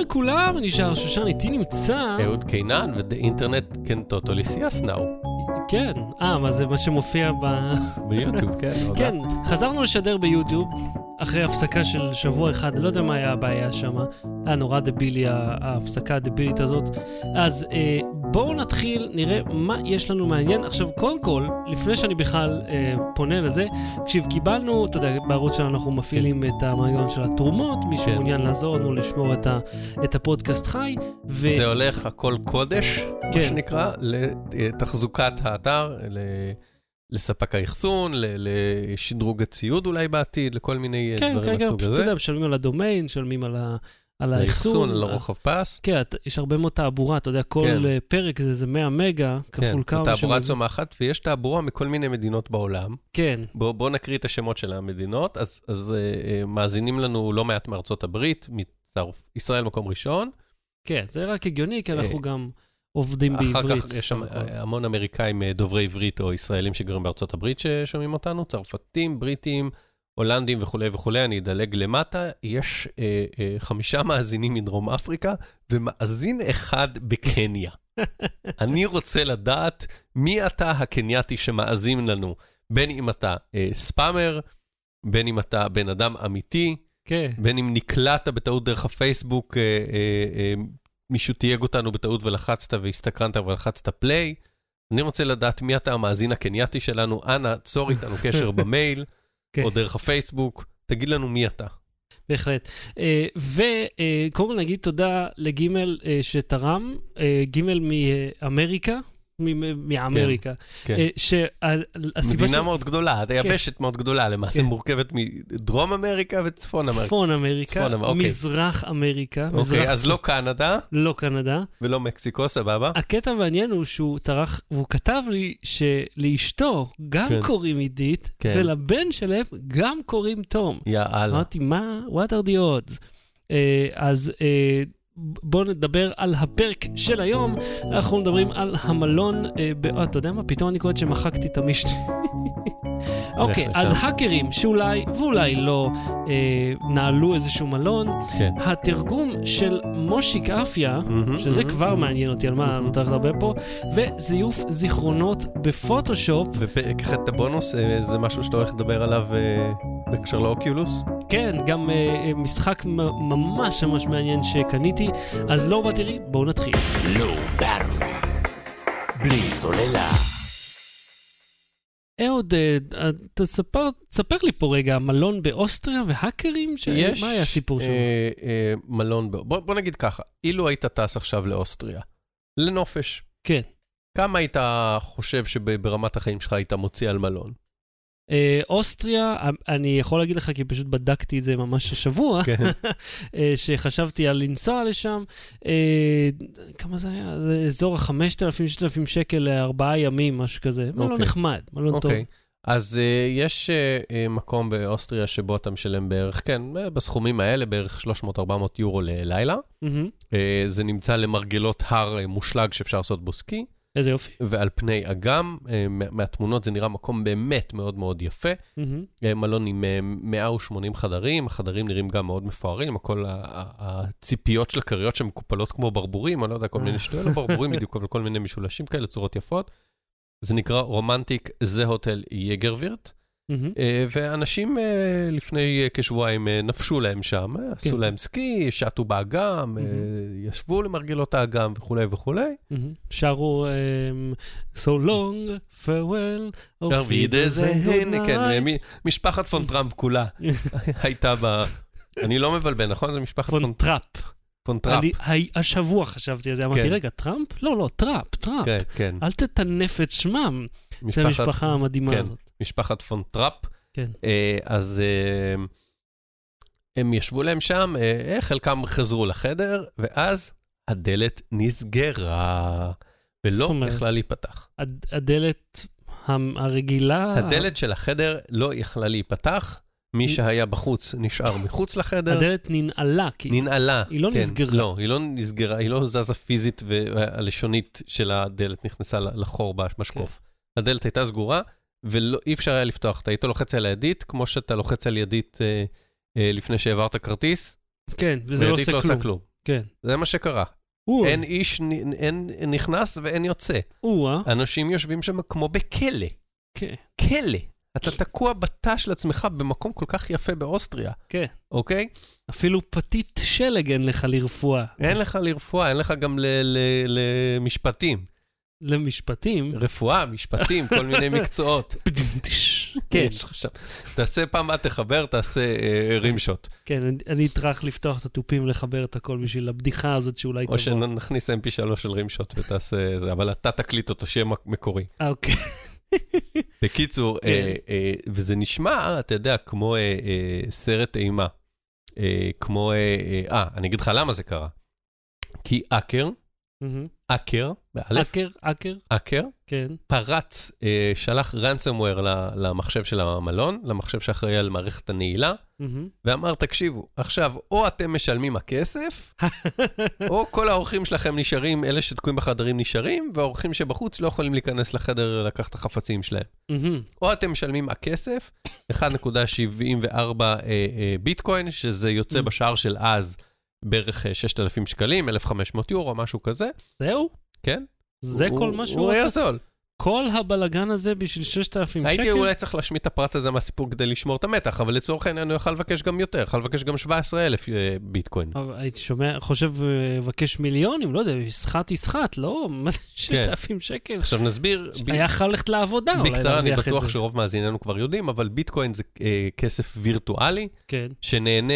לכולם, אני שר שושן, איתי נמצא... אהוד קינן, ו-The can totally see us now. כן, אה, מה זה מה שמופיע ב... ביוטיוב, כן. כן, חזרנו לשדר ביוטיוב, אחרי הפסקה של שבוע אחד, לא יודע מה היה הבעיה שם, היה נורא דבילי ההפסקה הדבילית הזאת. אז אה, בואו נתחיל, נראה מה יש לנו מעניין. עכשיו, קודם כל, לפני שאני בכלל אה, פונה לזה, תקשיב, קיבלנו, אתה יודע, בערוץ שלנו אנחנו מפעילים את המנגנון של התרומות, מי כן. שמעוניין לעזור לנו לשמור את, ה, את הפודקאסט חי. ו... זה הולך הכל קודש, כן. מה שנקרא, לתחזוקת האתר, ל- לספק האחסון, לשדרוג הציוד אולי בעתיד, לכל מיני אה, כן, דברים כן, כן, מהסוג פשוט, אתה הזה. יודע, משלמים על הדומיין, משלמים על, ה, על האחסון. על הרוחב פס. כן, יש הרבה מאוד תעבורה, אתה יודע, כל כן. אה, פרק זה איזה 100 מגה, כפול כמה. תעבורה שמזה- צומחת, ויש תעבורה מכל מיני מדינות בעולם. כן, בואו בוא נקריא את השמות של המדינות. אז, אז אה, מאזינים לנו לא מעט מארצות הברית, מצרפ... ישראל מקום ראשון. כן, זה רק הגיוני, כי אנחנו גם עובדים בעברית. אחר כך יש שם המון אמריקאים דוברי עברית או ישראלים שגרים בארצות הברית ששומעים אותנו, צרפתים, בריטים, הולנדים וכולי וכולי, אני אדלג למטה. יש אה, אה, חמישה מאזינים מדרום אפריקה ומאזין אחד בקניה. אני רוצה לדעת מי אתה הקנייתי שמאזין לנו, בין אם אתה אה, ספאמר, בין אם אתה בן אדם אמיתי, כן, בין אם נקלעת בטעות דרך הפייסבוק, אה, אה, אה, מישהו תייג אותנו בטעות ולחצת והסתקרנת ולחצת פליי. אני רוצה לדעת מי אתה המאזין הקנייתי שלנו, אנא, צור איתנו קשר במייל כן. או דרך הפייסבוק, תגיד לנו מי אתה. בהחלט. אה, וקודם כל נגיד תודה לגימל אה, שתרם, אה, גימל מאמריקה, מאמריקה. כן. אה, שהסיבה מדינה מאוד גדולה, היבשת מאוד גדולה, למעשה כן. מורכבת מדרום אמריקה וצפון אמריקה. צפון אמריקה, צפון אמ- אוקיי. מזרח אמריקה, אוקיי, מזרח- אז לא קנדה לא קנדה. ולא מקסיקו, סבבה? הקטע המעניין הוא שהוא טרח, והוא כתב לי שלאשתו גם כן. קוראים עידית, כן. ולבן שלהם גם קוראים תום. יאללה. אמרתי, מה? what are the odds? אה, אז אה, בואו נדבר על הפרק של היום. אנחנו מדברים על המלון, אה, ב... אתה יודע מה? פתאום אני קולט שמחקתי את המשנה. אוקיי, לך אז. האקרים שאולי ואולי לא אה, נעלו איזשהו מלון, כן. התרגום של מושיק אפיה, מהמם, שזה מהמם. כבר מעניין אותי על מה אני הולך לדבר פה, וזיוף זיכרונות בפוטושופ. אחד את הבונוס, אה, זה משהו שאתה הולך לדבר עליו אה, בהקשר לאוקיולוס? כן, גם אה, אה, משחק מ- ממש ממש מעניין שקניתי, אז לא בתראי, בואו נתחיל. לא. בלי סוללה. אהוד, אה, אה, תספר, תספר לי פה רגע, מלון באוסטריה והאקרים? ש... יש מה היה הסיפור שם? אה, אה, מלון, ב- בוא, בוא נגיד ככה, אילו היית טס עכשיו לאוסטריה, לנופש, כן. כמה היית חושב שברמת החיים שלך היית מוציא על מלון? אה, אוסטריה, אה, אני יכול להגיד לך, כי פשוט בדקתי את זה ממש השבוע, כן. אה, שחשבתי על לנסוע לשם. אה, כמה זה היה? זה אזור ה-5,000-6,000 שקל לארבעה ימים, משהו כזה. מלון אוקיי. נחמד, מלון טוב. אוקיי. אז uh, יש uh, uh, מקום באוסטריה שבו אתה משלם בערך, כן, בסכומים האלה, בערך 300-400 יורו ללילה. Uh, זה נמצא למרגלות הר מושלג שאפשר לעשות בו סקי, איזה יופי. ועל פני אגם, מה- מהתמונות זה נראה מקום באמת מאוד מאוד יפה. אה, מלון עם אה, 180 חדרים, החדרים נראים גם מאוד מפוארים, עם כל ה- ה- הציפיות של הכריות שמקופלות כמו ברבורים, אני לא יודע, כל מיני שטויות, לא ברבורים בדיוק, אבל כל מיני משולשים כאלה, צורות יפות. זה נקרא Romantik Seehotel Jägerwirt, אה, ואנשים אה, לפני אה, כשבועיים נפשו להם שם, אה, עשו כן. להם סקי, שטו באגם, אה, ישבו למרגלות האגם וכולי וכולי. מהמם. שרו אמ, So long, farewell, auf Wiedersehen, Wiedersehen, כן, משפחת פון טראמפ כולה הייתה ב... אני לא מבלבל, נכון? זה משפחת פון טראפ. פון טראפ. אני השבוע חשבתי על זה, אמרתי, כן. רגע, טראמפ? לא, לא, טראפ, טראפ. כן, כן. אל תטנף את שמם של המשפחה המדהימה כן. הזאת. משפחת פון טראפ. כן. אה, אז אה, הם ישבו להם שם, אה, חלקם חזרו לחדר, ואז הדלת נסגרה, ולא? יכלה להיפתח. הד- הדלת הרגילה... הדלת של החדר לא יכלה להיפתח, מי שהיה בחוץ נשאר מחוץ לחדר. הדלת ננעלה, כי... ננעלה. היא לא כן, נסגרה. לא, היא לא נסגרה, היא לא זזה פיזית והלשונית של הדלת נכנסה לחור במשקוף. הדלת הייתה סגורה, ואי אפשר היה לפתוח. אתה היית לוחץ על הידית, כמו שאתה לוחץ על ידית אה, אה, לפני שהעברת כרטיס, כן, וזה לא והידית עושה כלום. כלום. כן. זה מה שקרה. או, אין איש אין נכנס ואין יוצא. או-אה, אנשים יושבים שם כמו בכלא. כן, כלא. אתה תקוע בתא של עצמך במקום כל כך יפה באוסטריה, כן. אוקיי? אפילו פתית שלג אין לך לרפואה. אין לך לרפואה, אין לך גם למשפטים. למשפטים. רפואה, משפטים, כל מיני מקצועות. כן, יש לך שם. תעשה פעם מה, תחבר, תעשה אה, רימשוט. כן, אני- אטרח לפתוח את התופים ולחבר את הכל בשביל הבדיחה הזאת שאולי או תבוא. שנכניס mp3 של רימשוט ותעשה זה, אבל אתה תקליט אותו, שיהיה מק- מקורי. אה, אוקיי. בקיצור, כן. אה, אה, וזה נשמע, אתה יודע, כמו אה, אה, סרט אימה. אה, כמו, אה, אה, אה, אני אגיד לך למה זה קרה. כי אקר, אקר, באלף, אקר, אקר, אקר, כן. פרץ, אה, שלח ransomware ל- למחשב של המלון, למחשב שאחראי על מערכת הנעילה, מהמם. ואמר, תקשיבו, עכשיו, או אתם משלמים הכסף, או כל האורחים שלכם נשארים, אלה שתקועים בחדרים נשארים, והאורחים שבחוץ לא יכולים להיכנס לחדר לקחת את החפצים שלהם. מהמם. או אתם משלמים הכסף, 1.74 אה, אה, ביטקוין, שזה יוצא Mm. בשער של אז בערך אה, 6,000 שקלים, 1,500 יורו, משהו כזה, זהו? כן? זה הוא- כל מה שהוא הוא היה רצה? זול. כל הבלגן הזה בשביל 6,000 שקל? הייתי אולי צריך להשמיט את הפרט הזה מהסיפור כדי לשמור את המתח, אבל לצורך העניין הוא יכל לבקש גם יותר, יכל לבקש גם 17,000 אה, ביטקוין. הייתי שומע, חושב, אה, מבקש מיליונים, לא יודע, יסחט יסחט, לא? מה זה 6,000 שקל? עכשיו נסביר, היה יכול ללכת לעבודה, אולי בקצרה, אני להרוויח את בטוח זה. שרוב מאזיננו כבר יודעים, אבל ביטקוין זה אה, כסף וירטואלי, כן, שנהנה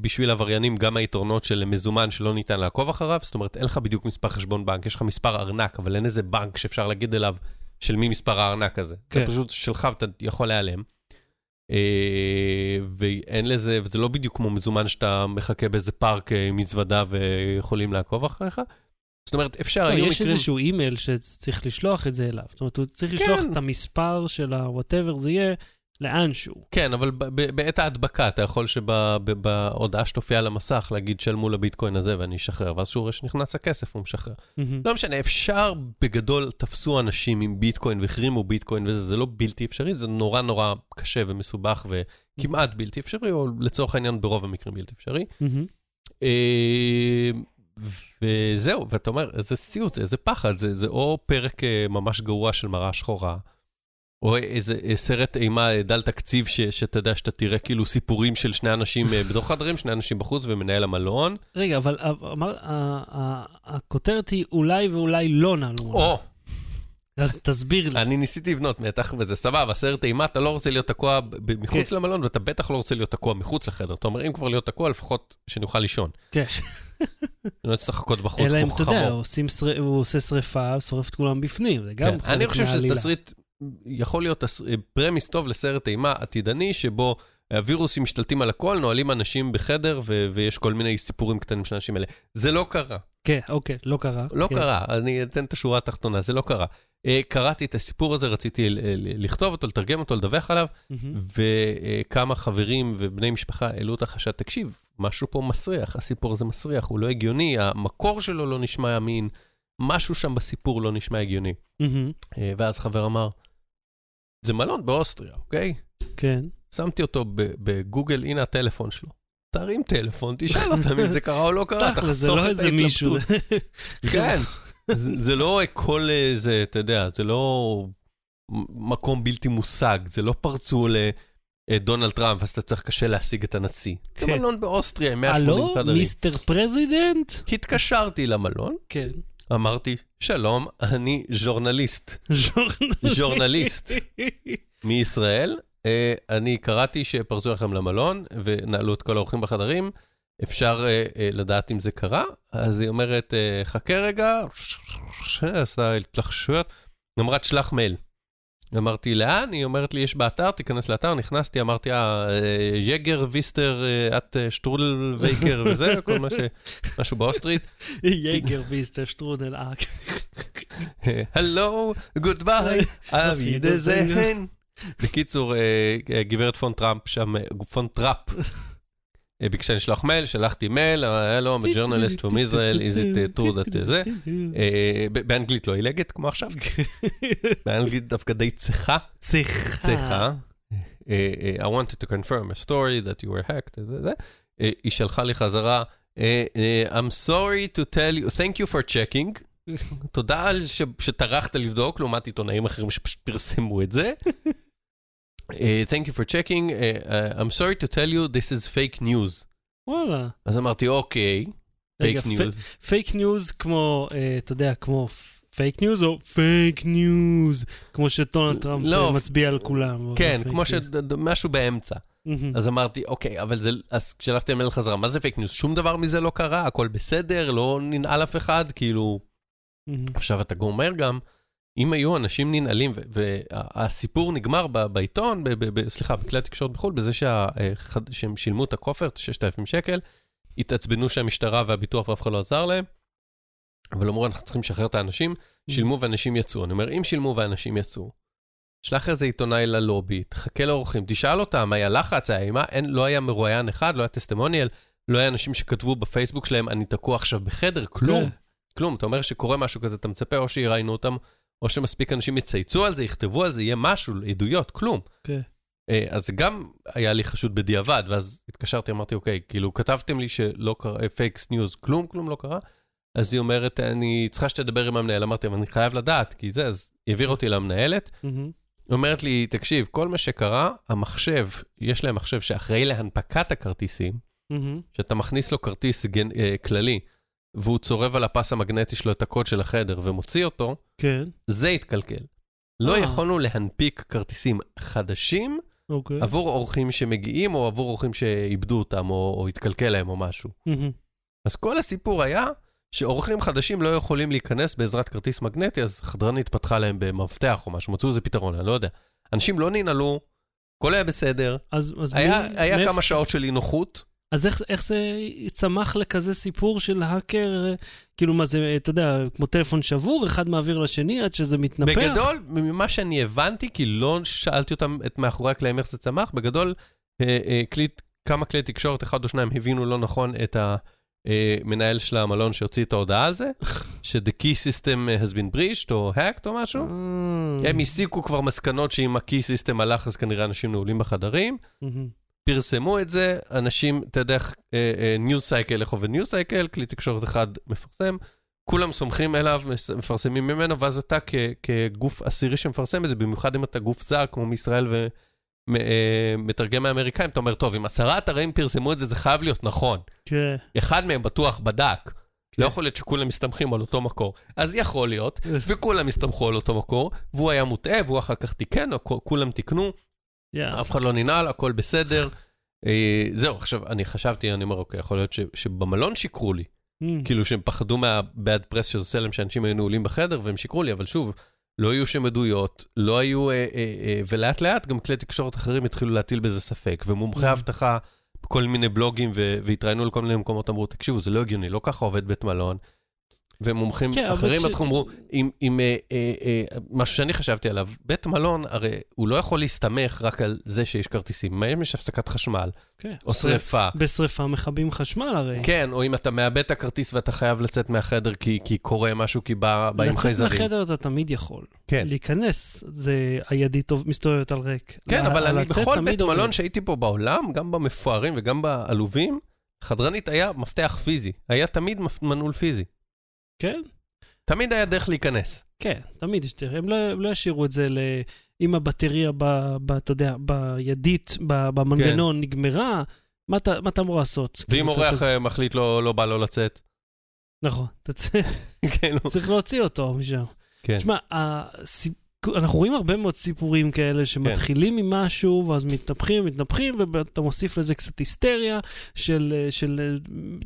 בשביל עבריינים גם היתרונות של מזומן שלא ניתן לעקוב אחריו, זאת אומרת, אין לך בדיוק מספר חשבון בנק, יש לך מספר ארנק, אבל אין איזה בנק שאפשר להגיד אליו של מי מספר הארנק הזה. כן. זה פשוט שלך ואתה יכול להיעלם. אה, ואין לזה, וזה לא בדיוק כמו מזומן שאתה מחכה באיזה פארק אה, עם מזוודה ויכולים לעקוב אחריך. זאת אומרת, אפשר, לא, היו יש מקרים... איזשהו אימייל שצריך לשלוח את זה אליו. זאת אומרת, הוא צריך לשלוח כן. את המספר של ה-whatever זה יהיה לאנשהו. כן, אבל בעת ההדבקה אתה יכול שבהודעה שתופיע על המסך להגיד שלמו לביטקוין הזה ואני אשחרר, ואז שהוא רואה שנכנס הכסף הוא משחרר. מהמם. לא משנה, אפשר בגדול, תפסו אנשים עם ביטקוין והחרימו ביטקוין וזה, זה לא בלתי אפשרי, זה נורא נורא קשה ומסובך וכמעט בלתי אפשרי, או לצורך העניין ברוב המקרים בלתי אפשרי. מהמם. אה, וזהו, ואתה אומר, איזה סיוט, איזה פחד, זה, זה או פרק אה, ממש גרוע של מראה שחורה, או איזה אה, סרט אימה אה, דל תקציב, ש, שאתה יודע, שאתה תראה כאילו סיפורים של שני אנשים אה, בתוך חדרים, שני אנשים בחוץ ומנהל המלון. רגע, אבל אמר- הכותרת היא אולי ואולי לא נעלו. או, אז תסביר לי. אני ניסיתי לבנות מתח וזה סבבה, סרט אימה, אתה לא רוצה להיות תקוע מחוץ כן. למלון, ואתה בטח לא רוצה להיות תקוע מחוץ לחדר. אתה אומר, אם כבר להיות תקוע, לפחות שנוכל לישון. כן. אני לא צריך לחכות בחוץ אלא אם כמו אתה יודע, חמור. הוא עושה שרפה, שורף את כולם בפנים, זה גם כן. אני חלק חושב שזה מהעלילה. תסריט, יכול להיות פרמיס טוב לסרט אימה עתידני, שבו הווירוסים משתלטים על הכל, נועלים אנשים בחדר, ו- ויש כל מיני סיפורים קטנים של האנשים האלה. זה לא קרה. כן, אוקיי, לא קרה. לא כן. קרה, אני אתן את השורה התחתונה, זה לא קרה. אה, קראתי את הסיפור הזה, רציתי לכתוב אותו, לתרגם אותו, לדווח עליו, מהמם. וכמה חברים ובני משפחה העלו את החשד, תקשיב, משהו פה מסריח, הסיפור הזה מסריח, הוא לא הגיוני, המקור שלו לא נשמע אמין, משהו שם בסיפור לא נשמע הגיוני. אה, ואז חבר אמר, זה מלון באוסטריה, אוקיי? כן. שמתי אותו בגוגל, הנה הטלפון שלו. תרים טלפון, תשאל אותם אם זה קרה או לא קרה, תחסוך לא את איזה. ההתלבטות. כן, זה, זה לא כל איזה, אתה יודע, זה לא מקום בלתי מושג, זה לא פרצו לדונלד טראמפ, אז אתה צריך קשה להשיג את הנשיא. זה כן. מלון באוסטריה עם 180 הלו, חדרים. Mister President? התקשרתי למלון, כן. אמרתי, שלום, אני ז'ורנליסט, ז'ורנליסט מישראל. אה, אני קראתי שפרצו לכם למלון ונעלו את כל האורחים בחדרים. אפשר אה, אה, לדעת אם זה קרה? אז היא אומרת, אה, חכה רגע, עשה התלחשויות. היא אמרה, תשלח מייל. אמרתי, לאן? היא אומרת לי, יש באתר, תיכנס לאתר, נכנסתי, אמרתי, אה, אה, יגר, ויסטר, אה, את אה, שטרודל וייקר וזה, כל מה ש... משהו באוסטרית. יגר ויסטר שטרודל אק. הלו, גוד ביי, אבידזיין. בקיצור, אה, אה, גברת פון טראמפ שם, אה, פון טראפ, אה, ביקשה לשלוח מייל, שלחתי מייל, הלו, I'm a journalist from Israel, is it uh, true that זה? אה, באנגלית לא עילגת כמו עכשיו, באנגלית דווקא די צחה. צחה. אה, אה, I wanted to confirm a story that you were hacked. אה, היא שלחה לי חזרה, אה, אה, I'm sorry to tell you, thank you for checking. תודה על שטרחת לבדוק, לעומת עיתונאים אחרים שפשוט פרסמו את זה. אה, thank you for checking, אה, אה, I'm sorry to tell you this is fake news. וואלה. אז אמרתי, אוקיי, fake news. fake news כמו, אתה יודע, כמו fake news או fake news, כמו שדונלד טראמפ לא, מצביע על כולם. כן, פייק כמו news. שמשהו באמצע. אז אמרתי, אוקיי, אבל זה, אז כשהלכתי למייל חזרה, מה זה fake news? שום דבר מזה לא קרה, הכל בסדר, לא ננעל אף אחד, כאילו... עכשיו, אתה גם אומר גם, אם היו אנשים ננעלים, והסיפור נגמר בעיתון, סליחה, בכלי התקשורת בחו"ל, בזה אה, שהם שילמו את הכופר, את 6,000 שקל, התעצבנו שהמשטרה והביטוח ואף אחד לא עזר להם, אבל אמרו, אנחנו צריכים לשחרר את האנשים, שילמו ואנשים יצאו. אני אומר, אם שילמו ואנשים יצאו, שלח איזה עיתונאי ללובי, תחכה לאורחים, תשאל אותם, היה לחץ, היה אימה, אין, לא היה מרואיין אחד, לא היה טסטימוניאל, לא היה אנשים שכתבו בפייסבוק שלהם, אני תקוע עכשיו בחדר, כלום. כן. כלום, אתה אומר שקורה משהו כזה, אתה מצפה או שיראיינו אותם, או שמספיק אנשים יצייצו על זה, יכתבו על זה, יהיה משהו, עדויות, כלום. כן. אה, אז גם היה לי חשוד בדיעבד, ואז התקשרתי, אמרתי, אוקיי, כאילו, כתבתם לי שלא קרה, fake news, כלום, כלום לא קרה. אז היא אומרת, אני צריכה שתדבר עם המנהל. אמרתי, אבל אני חייב לדעת, כי זה, אז היא העבירה אותי למנהלת. מהמם. היא אומרת לי, תקשיב, כל מה שקרה, המחשב, יש להם מחשב שאחראי להנפקת הכרטיסים, מהמם. שאתה מכניס לו כרטיס גן, אה, כללי, והוא צורב על הפס המגנטי שלו את הקוד של החדר ומוציא אותו, כן, זה התקלקל. לא אה. יכולנו להנפיק כרטיסים חדשים אוקיי. עבור אורחים שמגיעים, או עבור אורחים שאיבדו אותם, או, או התקלקל להם, או משהו. אז כל הסיפור היה שאורחים חדשים לא יכולים להיכנס בעזרת כרטיס מגנטי, אז חדרנית פתחה להם במפתח או משהו, מצאו איזה פתרון, אני לא יודע. אנשים לא ננעלו, הכל היה בסדר, אז, אז היה, מי- היה מאיפה- כמה שעות של אי נוחות. אז איך, איך זה צמח לכזה סיפור של האקר, אה, כאילו מה זה, אתה יודע, כמו טלפון שבור, אחד מעביר לשני עד שזה מתנפח? בגדול, ממה שאני הבנתי, כי לא שאלתי אותם את מאחורי הקלעים איך זה צמח, בגדול, אה, אה, כלי, כמה כלי תקשורת, אחד או שניים, הבינו לא נכון את המנהל של המלון שהוציא את ההודעה על זה, ש-the key system has been breached או hacked או משהו. אה, הם הסיקו כבר מסקנות שאם ה-key system הלך, אז כנראה אנשים נעולים בחדרים. מהמם. פרסמו את זה, אנשים, אתה יודע איך news cycle, איך עובד news cycle, כלי תקשורת אחד מפרסם, כולם סומכים אליו, מפרסמים ממנו, ואז אתה כ- כגוף עשירי שמפרסם את זה, במיוחד אם אתה גוף זר כמו מישראל ומתרגם מהאמריקאים, אתה אומר, טוב, אם עשרה אתרים פרסמו את זה, זה חייב להיות נכון. כן. אחד מהם בטוח בדק. לא יכול להיות שכולם מסתמכים על אותו מקור. אז יכול להיות, וכולם הסתמכו על אותו מקור, והוא היה מוטעה, והוא אחר כך תיקן, או כולם תיקנו. אף אחד לא ננעל, הכל בסדר. אה, זהו, עכשיו, אני חשבתי, אני אומר, אוקיי, יכול להיות ש- שבמלון שיקרו לי. מהמם. כאילו שהם פחדו מהבאד פרס שזה עושה להם שאנשים היו נעולים בחדר, והם שיקרו לי, אבל שוב, לא היו שם עדויות, לא היו, אה, אה, אה, ולאט לאט גם כלי תקשורת אחרים התחילו להטיל בזה ספק, ומומחי Mm. אבטחה בכל מיני בלוגים, ו- והתראיינו לכל מיני מקומות, אמרו, תקשיבו, זה לא הגיוני, לא ככה עובד בית מלון. ומומחים כן, אחרים בתחום אמרו, אם, אם אה, אה, אה, משהו שאני חשבתי עליו, בית מלון, הרי הוא לא יכול להסתמך רק על זה שיש כרטיסים. מה אם יש הפסקת חשמל, כן. או שריפה? בשריפה מכבים חשמל הרי. כן, או אם אתה מאבד את הכרטיס ואתה חייב לצאת מהחדר כי, כי קורה משהו, כי בא, בא עם לצאת חייזרים. מהחדר אתה תמיד יכול. כן. להיכנס, זה הידית טוב- מסתובבת על ריק. כן, לה- אבל אני לצאת בכל בית עובד. מלון שהייתי פה בעולם, גם במפוארים וגם בעלובים, חדרנית היה מפתח פיזי. היה תמיד מנעול פיזי. כן, תמיד היה דרך להיכנס. כן, תמיד יש דרך. הם לא, הם לא ישאירו את זה ל... אם הבטריה, ב, ב, אתה יודע, בידית, ב, במנגנון נגמרה, מה אתה, מה אתה אמור לעשות? ואם כאילו, אתה- אורח אתה- אה, מחליט לא לא בא לו לצאת, נכון, אתה צריך- כאילו, צריך להוציא אותו משם. כן. תשמע, הסיפ... אנחנו רואים הרבה מאוד סיפורים כאלה שמתחילים ממשהו, ואז מתנפחים, מתנפחים, ואתה מוסיף לזה קצת היסטריה של, של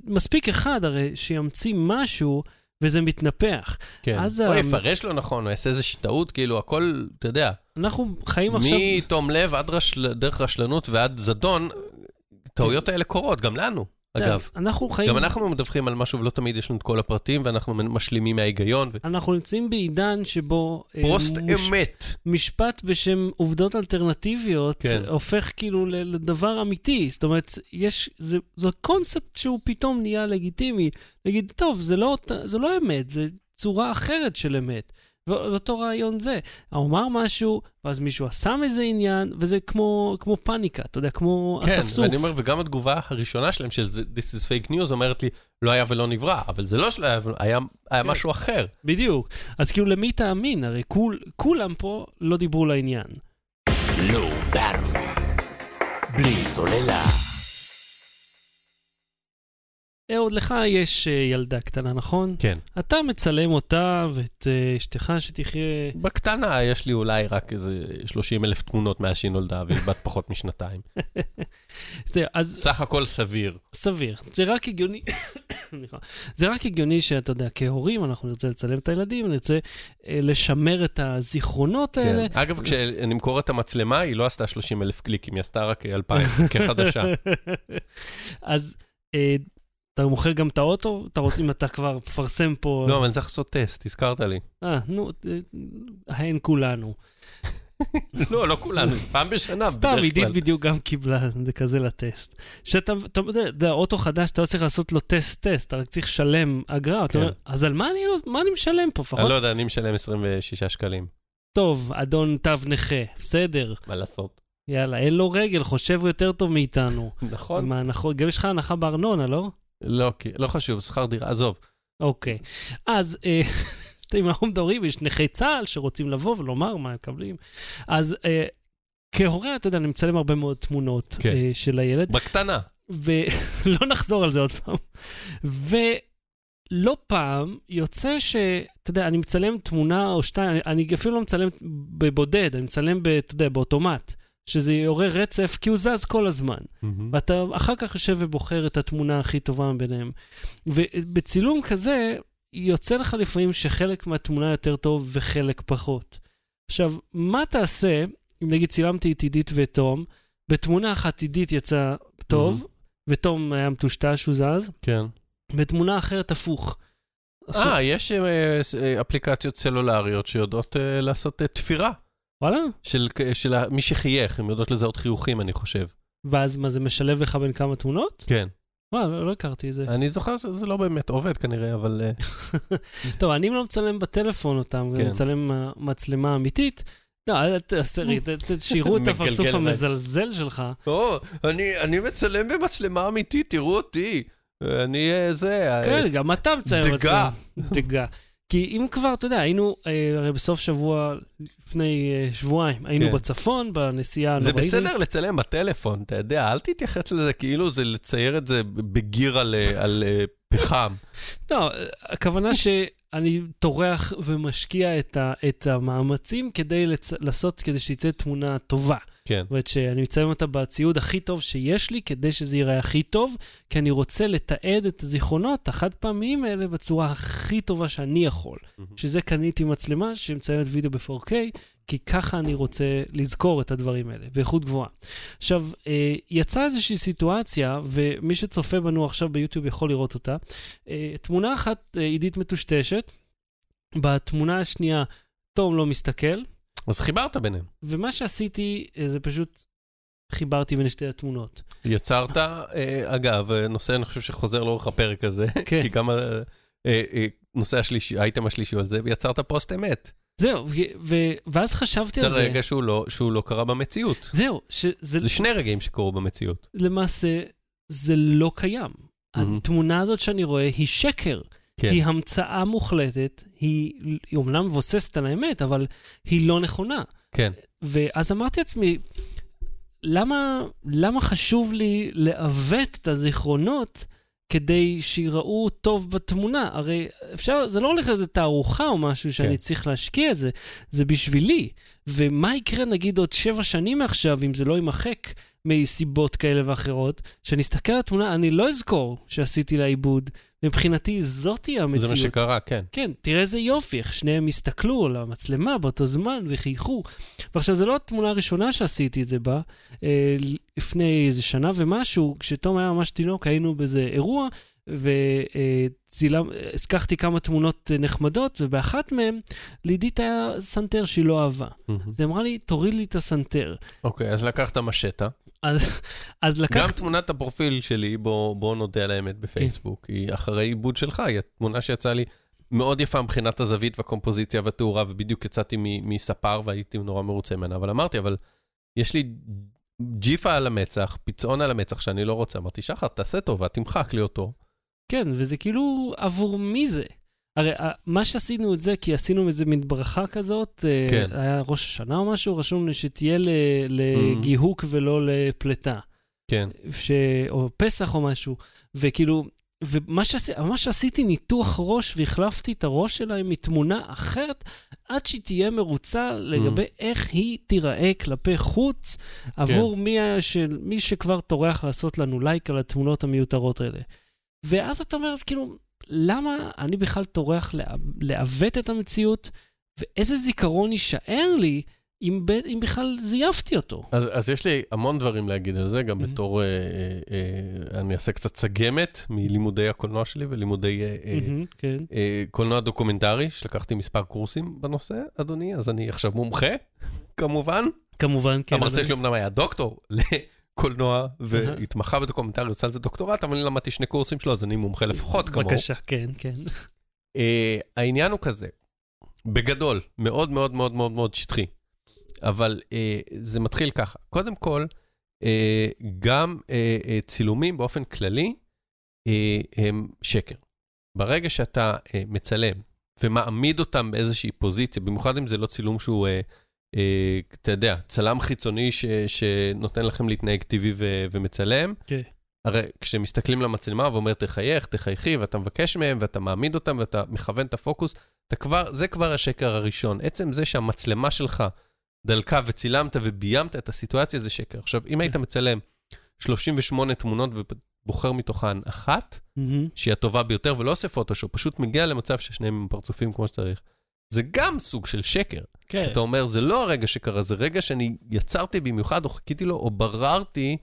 מספיק אחד הרי שימציא משהו, וזה מתנפח. כן. אז או יפרש לא נכון, או יעשה איזושהי טעות, כאילו, הכל, אתה יודע, אנחנו חיים עכשיו... מתום לב עד רשל... דרך רשלנות ועד זדון, טעויות האלה קורות, גם לנו, אגב. אנחנו חיים... גם אנחנו מדווחים על משהו ולא תמיד יש לנו את כל הפרטים, ואנחנו משלימים מההיגיון. ו- אנחנו נמצאים בעידן שבו... אה, פוסט מוש- אמת. משפט בשם עובדות אלטרנטיביות כן. הופך כאילו לדבר אמיתי. זאת אומרת, יש, זה, זה קונספט שהוא פתאום נהיה לגיטימי. להגיד, טוב, זה לא, זה לא אמת, זה צורה אחרת של אמת. ואותו רעיון זה. הוא אמר משהו, ואז מישהו עשה מזה עניין, וזה כמו, כמו פאניקה, אתה יודע, כמו כן, אספסוף. ואני אומר, וגם התגובה הראשונה שלהם של זה- This is fake news אומרת לי, לא היה ולא נברא, אבל זה לא שלא היה, היה, היה כן. משהו אחר. בדיוק. אז כאילו, למי תאמין? הרי כול, כולם פה לא דיברו לעניין. באטל. בלי סוללה. אהוד, לך יש אה, ילדה קטנה, נכון? כן. אתה מצלם אותה ואת אה, אשתך שתחיה... בקטנה יש לי אולי רק איזה 30 אלף תמונות מאז שהיא נולדה, והיא בת פחות משנתיים. זה, אז סך הכל סביר. סביר. זה רק הגיוני. זה רק הגיוני שאתה יודע, כהורים אנחנו נרצה לצלם את הילדים, נרצה אה, לשמר את הזיכרונות האלה. כן. אגב, כשנמכור את המצלמה, היא לא עשתה 30 אלף קליקים, היא עשתה רק 2,000 כחדשה. אז אתה מוכר גם את האוטו? אתה רוצה, אם אתה כבר מפרסם פה... לא, אבל אני צריך לעשות טסט, הזכרת לי. אה, נו, אה, הן כולנו. לא, לא כולנו, פעם בשנה, סתם, בדרך עידית כלל. בדיוק גם קיבלה, זה כזה לטסט. שאתה, אתה יודע, אוטו חדש, אתה לא צריך לעשות לו טסט-טסט, אתה רק צריך לשלם אגרה. אתה כן. אומר, אז על מה אני, משלם פה? אני לא יודע, אני משלם 26 שקלים. טוב, אדון תו נכה, בסדר. מה לעשות? יאללה, אין לו רגל, חושב יותר טוב מאיתנו. נכון? גם יש לך הנחה בארנונה, לא? לא, לא חשוב, שכר דירה, עזוב. אוקיי. אז, אה, אם אנחנו מדברים, יש נכי צה"ל שרוצים לבוא ולומר מה הם מקבלים. אז אה, כהורה, אתה יודע, אני מצלם הרבה מאוד תמונות כן. אה, של הילד, בקטנה. ולא נחזור על זה עוד פעם. ולא פעם יוצא ש... אתה יודע, אני מצלם תמונה או שתיים, אני, אני אפילו לא מצלם בבודד, אני מצלם, ב, אתה יודע, באוטומט, שזה יעורר רצף, כי הוא זז כל הזמן. ואתה אחר כך יושב ובוחר את התמונה הכי טובה מביניהם. ובצילום כזה, יוצא לך לפעמים שחלק מהתמונה יותר טוב וחלק פחות. עכשיו, מה תעשה, אם נגיד צילמתי את עידית ואת תום, בתמונה אחת עידית יצא טוב, ותום היה מטושטש, הוא זז, כן. בתמונה אחרת הפוך. אה, יש אה, אה, אפליקציות סלולריות שיודעות אה, לעשות תפירה וואלה? של של מי שחייך, הן יודעות לזהות חיוכים, אני חושב. ואז מה, זה משלב לך בין כמה תמונות? כן. וואלה, לא, לא הכרתי את זה. אני זוכר שזה לא באמת עובד כנראה, אבל... אה, טוב, אני לא מצלם בטלפון אותם, כן. אני מצלם אה, מצלמה אמיתית. לא, אל תעשה לי, ת- ת- שיראו את הפרצוף. המזלזל שלך. או, אני, אני מצלם במצלמה אמיתית, תראו אותי. אני אה, זה... אה, כן, גם אתה מצלם דגה. מצלמה. דגה. כי אם כבר, אתה יודע, היינו, אה, הרי בסוף שבוע, לפני אה, שבועיים, היינו כן. בצפון, בנסיעה זה הנוראית. בסדר לצלם בטלפון, אתה יודע, אל תתייחס לזה כאילו זה לצייר את זה בגיר על, אה, על פחם. לא, הכוונה שאני טורח ומשקיע את, ה, את המאמצים כדי לצ... לעשות, כדי שתצא תמונה טובה. כן. זאת אומרת שאני מצלם אותה בציוד הכי טוב שיש לי, כדי שזה ייראה הכי טוב, כי אני רוצה לתעד את הזיכרונות החד פעמיים האלה בצורה הכי טובה שאני יכול. שזה קניתי מצלמה שמצלמת וידאו ב-4K, כי ככה אני רוצה לזכור את הדברים האלה, באיכות גבוהה. עכשיו, אה, יצאה איזושהי סיטואציה, ומי שצופה בנו עכשיו ביוטיוב יכול לראות אותה. אה, תמונה אחת, אה, עידית מטושטשת, בתמונה השנייה, תום לא מסתכל, אז חיברת ביניהם. ומה שעשיתי אה, זה פשוט חיברתי בין שתי התמונות. יצרת, אה, אגב, אה, נושא אני חושב שחוזר לאורך הפרק הזה, כן. כי גם נושא השלישי, האייטם השלישי על זה, ויצרת פוסט אמת. זהו, ו- ואז חשבתי זה על זה. רגע שהוא לא, שהוא לא קרה במציאות. זהו, שזה זה שני רגעים שקרו במציאות. למעשה, זה לא קיים. מהמם. התמונה הזאת שאני רואה היא שקר. כן. היא המצאה מוחלטת, היא, היא אומנם מבוססת על האמת, אבל היא לא נכונה. כן. ואז אמרתי לעצמי, למה, למה חשוב לי לעוות את הזיכרונות כדי שיראו טוב בתמונה? הרי אפשר, זה לא הולך לאיזה תערוכה או משהו שאני כן. צריך להשקיע את זה, זה בשבילי. ומה יקרה נגיד עוד שבע שנים מעכשיו, אם זה לא יימחק מסיבות כאלה ואחרות, שאני אסתכל על התמונה, אני לא אזכור שעשיתי לה עיבוד. מבחינתי זאתי המציאות. זה מה שקרה, כן. כן, תראה איזה יופי, איך שניהם הסתכלו על המצלמה באותו זמן וחייכו. ועכשיו, זו לא התמונה הראשונה שעשיתי את זה בה. אה, לפני איזה שנה ומשהו, כשתום היה ממש תינוק, היינו באיזה אירוע, והנצחתי כמה תמונות אה, נחמדות, ובאחת מהן, לעידית היה סנטר שהיא לא אהבה. מהמם. אז היא אמרה לי, תוריד לי את הסנטר. אוקיי, אז לקחת משטה. אז, אז גם לקחת... תמונת הפרופיל שלי, בוא, בוא נודה על האמת בפייסבוק, היא אחרי עיבוד שלך, היא התמונה שיצאה לי מאוד יפה מבחינת הזווית והקומפוזיציה והתאורה, ובדיוק יצאתי מספר והייתי נורא מרוצה ממנה, אבל אמרתי, אבל יש לי ג'יפה על המצח, פצעון על המצח שאני לא רוצה. אמרתי, שחר, תעשה טובה, תמחק לי אותו. כן, וזה כאילו, עבור מי זה? הרי ה- מה שעשינו את זה, כי עשינו איזה מין ברכה כזאת, אה, כן. היה ראש השנה או משהו, רשום לי שתהיה לגיהוק ולא לפלטה. כן. ש... או פסח או משהו, וכאילו, ומה שעשי... ממש עשיתי ניתוח ראש והחלפתי את הראש שלה עם תמונה אחרת, עד שהיא תהיה מרוצה לגבי Mm. איך היא תיראה כלפי חוץ, עבור מי, ה- של... מי שכבר טורח לעשות לנו לייק על התמונות המיותרות האלה. ואז אתה אומר, כאילו, למה אני בכלל טורח לעו- לעוות את המציאות, ואיזה זיכרון יישאר לי אם, ב... אם בכלל זייפתי אותו? אז, אז יש לי המון דברים להגיד על זה, גם Mhm. בתור, אה, אה, אה, אני אעשה קצת סגמת מלימודי הקולנוע שלי ולימודי אה, אה, מהמם, כן. אה, קולנוע דוקומנטרי, שלקחתי מספר קורסים בנושא, אדוני, אז אני עכשיו מומחה, כמובן. כמובן, כן. המרצה שלי אמנם היה דוקטור לקולנוע, והתמחה בדוקומנטרי, עושה על זה דוקטורט, אבל אני למדתי שני קורסים שלו, אז אני מומחה לפחות כמוהו. בבקשה, כן, כן. אה, העניין הוא כזה, בגדול, מאוד מאוד מאוד מאוד מאוד שטחי, אבל אה, זה מתחיל ככה. קודם כל, אה, גם צילומים באופן כללי הם שקר. ברגע שאתה מצלם ומעמיד אותם באיזושהי פוזיציה, במיוחד אם זה לא צילום שהוא, אתה יודע, צלם חיצוני ש, שנותן לכם להתנהג טבעי ו, ומצלם, כן. הרי כשמסתכלים למצלמה ואומר תחייך, תחייכי, ואתה מבקש מהם, ואתה מעמיד אותם, ואתה מכוון את הפוקוס, אתה כבר, זה כבר השקר הראשון. עצם זה שהמצלמה שלך דלקה וצילמת וביימת את הסיטואציה, זה שקר. עכשיו, אם היית מצלם 38 תמונות ובוחר מתוכן אחת, מהמם. שהיא הטובה ביותר, ולא עושה פוטושופ, פשוט מגיע למצב ששניהם עם פרצופים כמו שצריך, זה גם סוג של שקר. כן. אתה אומר, זה לא הרגע שקרה, זה רגע שאני יצרתי במיוחד, או חיכיתי לו, או בררתי,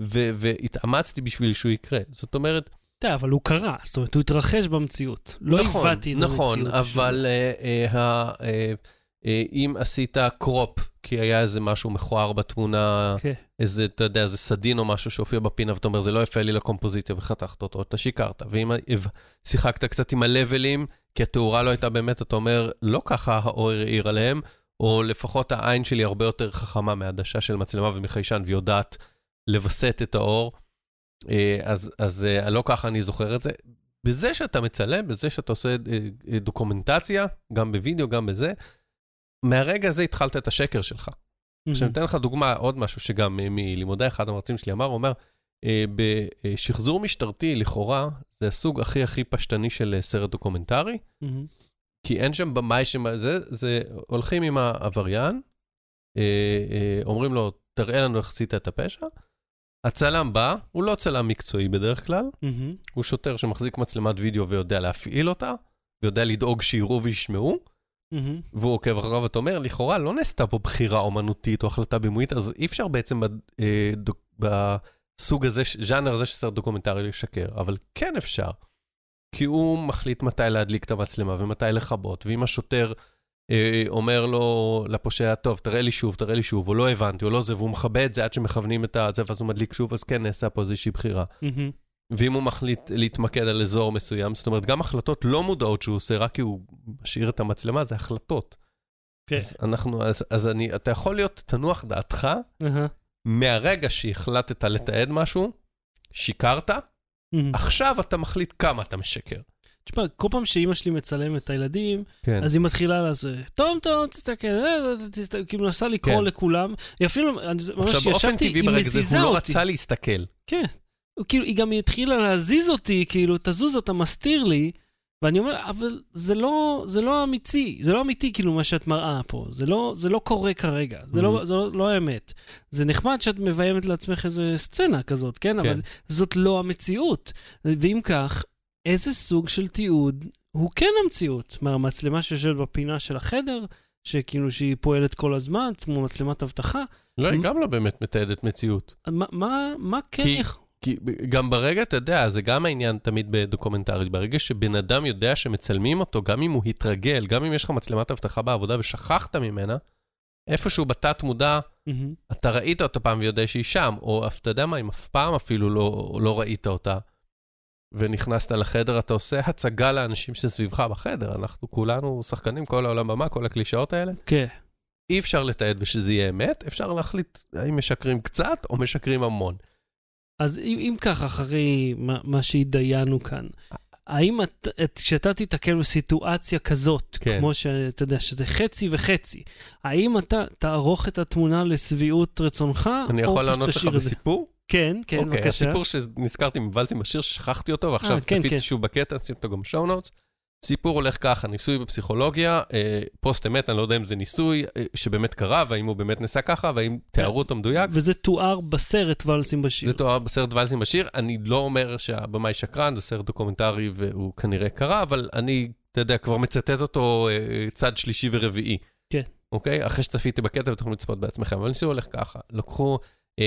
ו- והתאמצתי בשביל שהוא יקרה. זאת אומרת, אתה אבל הוא קרה, זאת אומרת, הוא התרחש במציאות. לא נכון, עיוותי את המציאות. נכון, אבל אה, ה- אה, אה, אם עשית קרופ, כי היה איזה משהו מכוער בתמונה, כן. איזה, אתה יודע, איזה סדין או משהו שהופיע בפינה, ואתה אומר, זה לא יפה לי לקומפוזיציה, וחתכת אותו, אתה שיקרת. ואם שיחקת קצת עם הלבלים, כי התאורה לא הייתה באמת, אתה אומר, לא ככה האור העיר עליהם, או לפחות העין שלי הרבה יותר חכמה מעדשה של מצלמה ומחיישן, והיא יודעת לווסת את האור. אה, אז, אז אה, לא ככה אני זוכר את זה. בזה שאתה מצלם, בזה שאתה עושה אה, דוקומנטציה, גם בווידאו, גם בזה, מהרגע הזה התחלת את השקר שלך. עכשיו, אני אתן לך דוגמה, עוד משהו שגם מלימודי אחד המרצים שלי אמר, הוא אומר, בשחזור משטרתי, לכאורה, זה הסוג הכי הכי פשטני של אה, סרט דוקומנטרי, מהמם. כי אין שם במאי ש... זה, זה, הולכים עם העבריין, אה, אה, אומרים לו, תראה לנו איך עשית את הפשע. הצלם בא, הוא לא צלם מקצועי בדרך כלל, מהמם. הוא שוטר שמחזיק מצלמת וידאו ויודע להפעיל אותה, ויודע לדאוג שיראו וישמעו, מהמם. והוא עוקב אחריו, ואתה אומר, לכאורה לא נעשתה פה בחירה אומנותית או החלטה בימויית, אז אי אפשר בעצם ב- אה, דוק- בסוג הזה, ז'אנר הזה של סרט דוקומנטרי לשקר, אבל כן אפשר. כי הוא מחליט מתי להדליק את המצלמה ומתי לכבות, ואם השוטר אה, אומר לו, לפושע, טוב, תראה לי שוב, תראה לי שוב, או לא הבנתי, או לא זה, והוא מכבה את זה עד שמכוונים את זה, ואז הוא מדליק שוב, אז כן נעשה פה איזושהי בחירה. מהמם. ואם הוא מחליט להתמקד על אזור מסוים, זאת אומרת, גם החלטות לא מודעות שהוא עושה, רק כי הוא משאיר את המצלמה, זה החלטות. כן. אז אנחנו, אז, אז אני, אתה יכול להיות, תנוח דעתך, אהה. מהרגע שהחלטת לתעד משהו, שיקרת. עכשיו אתה מחליט כמה אתה משקר. תשמע, כל פעם שאימא שלי מצלמת את הילדים, כן. אז היא מתחילה לזה, טום טום, תסתכל, אה, אה, תסתכל, כאילו מנסה לקרוא כן. לכולם. היא אפילו, אני ממש עכשיו, באופן ישבתי, טבעי היא ברגע זה, מזיזה הוא לא אותי. רצה להסתכל. כן. כאילו, היא גם התחילה להזיז אותי, כאילו, תזוז, אתה מסתיר לי. ואני אומר, אבל זה לא, זה לא אמיתי, זה לא אמיתי כאילו מה שאת מראה פה, זה לא, זה לא קורה כרגע, זה, לא, Mhm. זה לא, לא האמת. זה נחמד שאת מביימת לעצמך איזה סצנה כזאת, כן? כן. אבל זאת לא המציאות. ואם כך, איזה סוג של תיעוד הוא כן המציאות? מה, המצלמה שיושבת בפינה של החדר, שכאילו שהיא פועלת כל הזמן, כמו מצלמת אבטחה? לא, היא. גם לא באמת מתעדת מציאות. מה, מה, מה כן כי- יכול... כי גם ברגע, אתה יודע, זה גם העניין תמיד בדוקומנטרי, ברגע שבן אדם יודע שמצלמים אותו, גם אם הוא התרגל, גם אם יש לך מצלמת אבטחה בעבודה ושכחת ממנה, איפשהו בתת מודע, מהמם. אתה ראית אותה פעם ויודע שהיא שם, או אתה יודע מה, אם אף פעם אפילו לא, לא ראית אותה, ונכנסת לחדר, אתה עושה הצגה לאנשים שסביבך בחדר. אנחנו כולנו שחקנים, כל העולם במה, כל הקלישאות האלה. כן. אי אפשר לתעד ושזה יהיה אמת, אפשר להחליט האם משקרים קצת או משקרים המון. אז אם, אם כך, אחרי מה, מה שהתדיינו כאן, האם את, את, כשאתה תיתקל בסיטואציה כזאת, כן. כמו שאתה יודע, שזה חצי וחצי, האם אתה תערוך את התמונה לשביעות רצונך, אני או יכול פשוט לענות לך תשאיר את זה? בסיפור? כן, כן, אוקיי, בבקשה. הסיפור שנזכרתי מוואלס עם באשיר, ששכחתי אותו, ועכשיו אה, כן, צפיתי כן. שוב בקטע, נשים אותו גם ב show notes. סיפור הולך ככה, ניסוי בפסיכולוגיה, אה, פוסט אמת, אני לא יודע אם זה ניסוי אה, שבאמת קרה, והאם הוא באמת נעשה ככה, והאם תיארו אותו מדויק. וזה תואר בסרט ואלס עם באשיר. זה תואר בסרט ואלס עם באשיר, אני לא אומר שהבמאי שקרן, זה סרט דוקומנטרי והוא כנראה קרה, אבל אני, אתה יודע, כבר מצטט אותו אה, צד שלישי ורביעי. כן. אוקיי? אחרי שצפיתי בקטע ותוכלו לצפות בעצמכם. אבל הניסוי הולך ככה, לקחו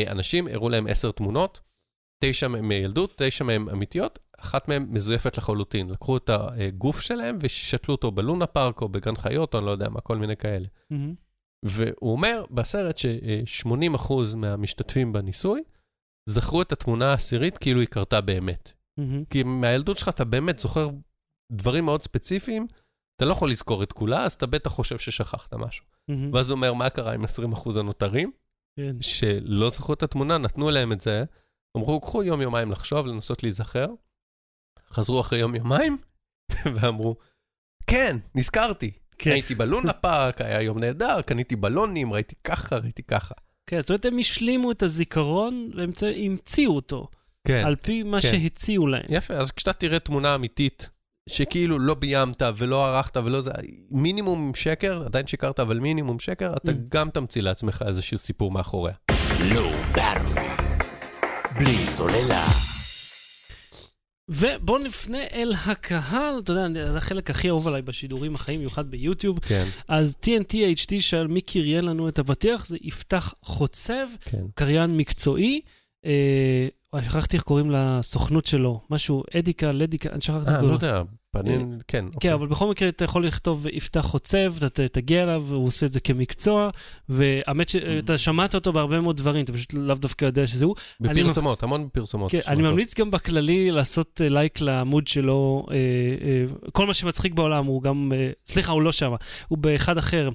אנשים, הראו להם עשר תמונות, תשע מהם מילדות, תשע מהם אמיתיות, אחת מהן מזויפת לחלוטין. לקחו את הגוף שלהם ושתלו אותו בלונה פארק או בגן חיות, או אני לא יודע מה, כל מיני כאלה. מהמם. והוא אומר בסרט ש-80% מהמשתתפים בניסוי זכרו את התמונה העשירית כאילו היא קרתה באמת. מהמם. כי מהילדות שלך אתה באמת זוכר דברים מאוד ספציפיים, אתה לא יכול לזכור את כולה, אז אתה בטח חושב ששכחת משהו. מהמם. ואז הוא אומר, מה קרה עם 20% הנותרים, כן. שלא זכרו את התמונה, נתנו להם את זה, אמרו, קחו יום-יומיים לחשוב, לנסות להיזכר. חזרו אחרי יום-יומיים, ואמרו, כן, נזכרתי. כן. הייתי בלונה פארק, היה יום נהדר, קניתי בלונים, ראיתי ככה, ראיתי ככה. כן, זאת אומרת, הם השלימו את הזיכרון והמציאו אותו, כן. על פי מה כן. שהציעו להם. יפה, אז כשאתה תראה תמונה אמיתית, שכאילו לא ביימת ולא ערכת ולא זה, מינימום שקר, עדיין שיקרת, אבל מינימום שקר, אתה Mm. גם תמציא לעצמך איזשהו סיפור מאחוריה. ברור. בלי סוללה. ובואו נפנה אל הקהל, אתה יודע, זה החלק הכי אהוב עליי בשידורים החיים, במיוחד ביוטיוב. כן, אז TNT HD שאל מי קריין לנו את הפתיח, זה יפתח חוצב, כן. קריין מקצועי. אה, שכחתי איך קוראים לסוכנות שלו, משהו, אדיקה, לדיקה, אני שכחתי אה, לא. יודע, פנים, כן. כן, אוקיי. אבל בכל מקרה אתה יכול לכתוב יפתח חוצב, אתה ת- תגיע אליו, והוא עושה את זה כמקצוע, והאמת. שאתה שמעת אותו בהרבה מאוד דברים, אתה פשוט לאו דווקא יודע שזה הוא. אני- בפרסומות, המון בפרסומות. כן, אני. ממליץ גם בכללי לעשות אה, לייק לעמוד שלו, אה, אה, כל מה שמצחיק בעולם הוא גם, אה, סליחה, הוא לא שם, הוא באחד אחר.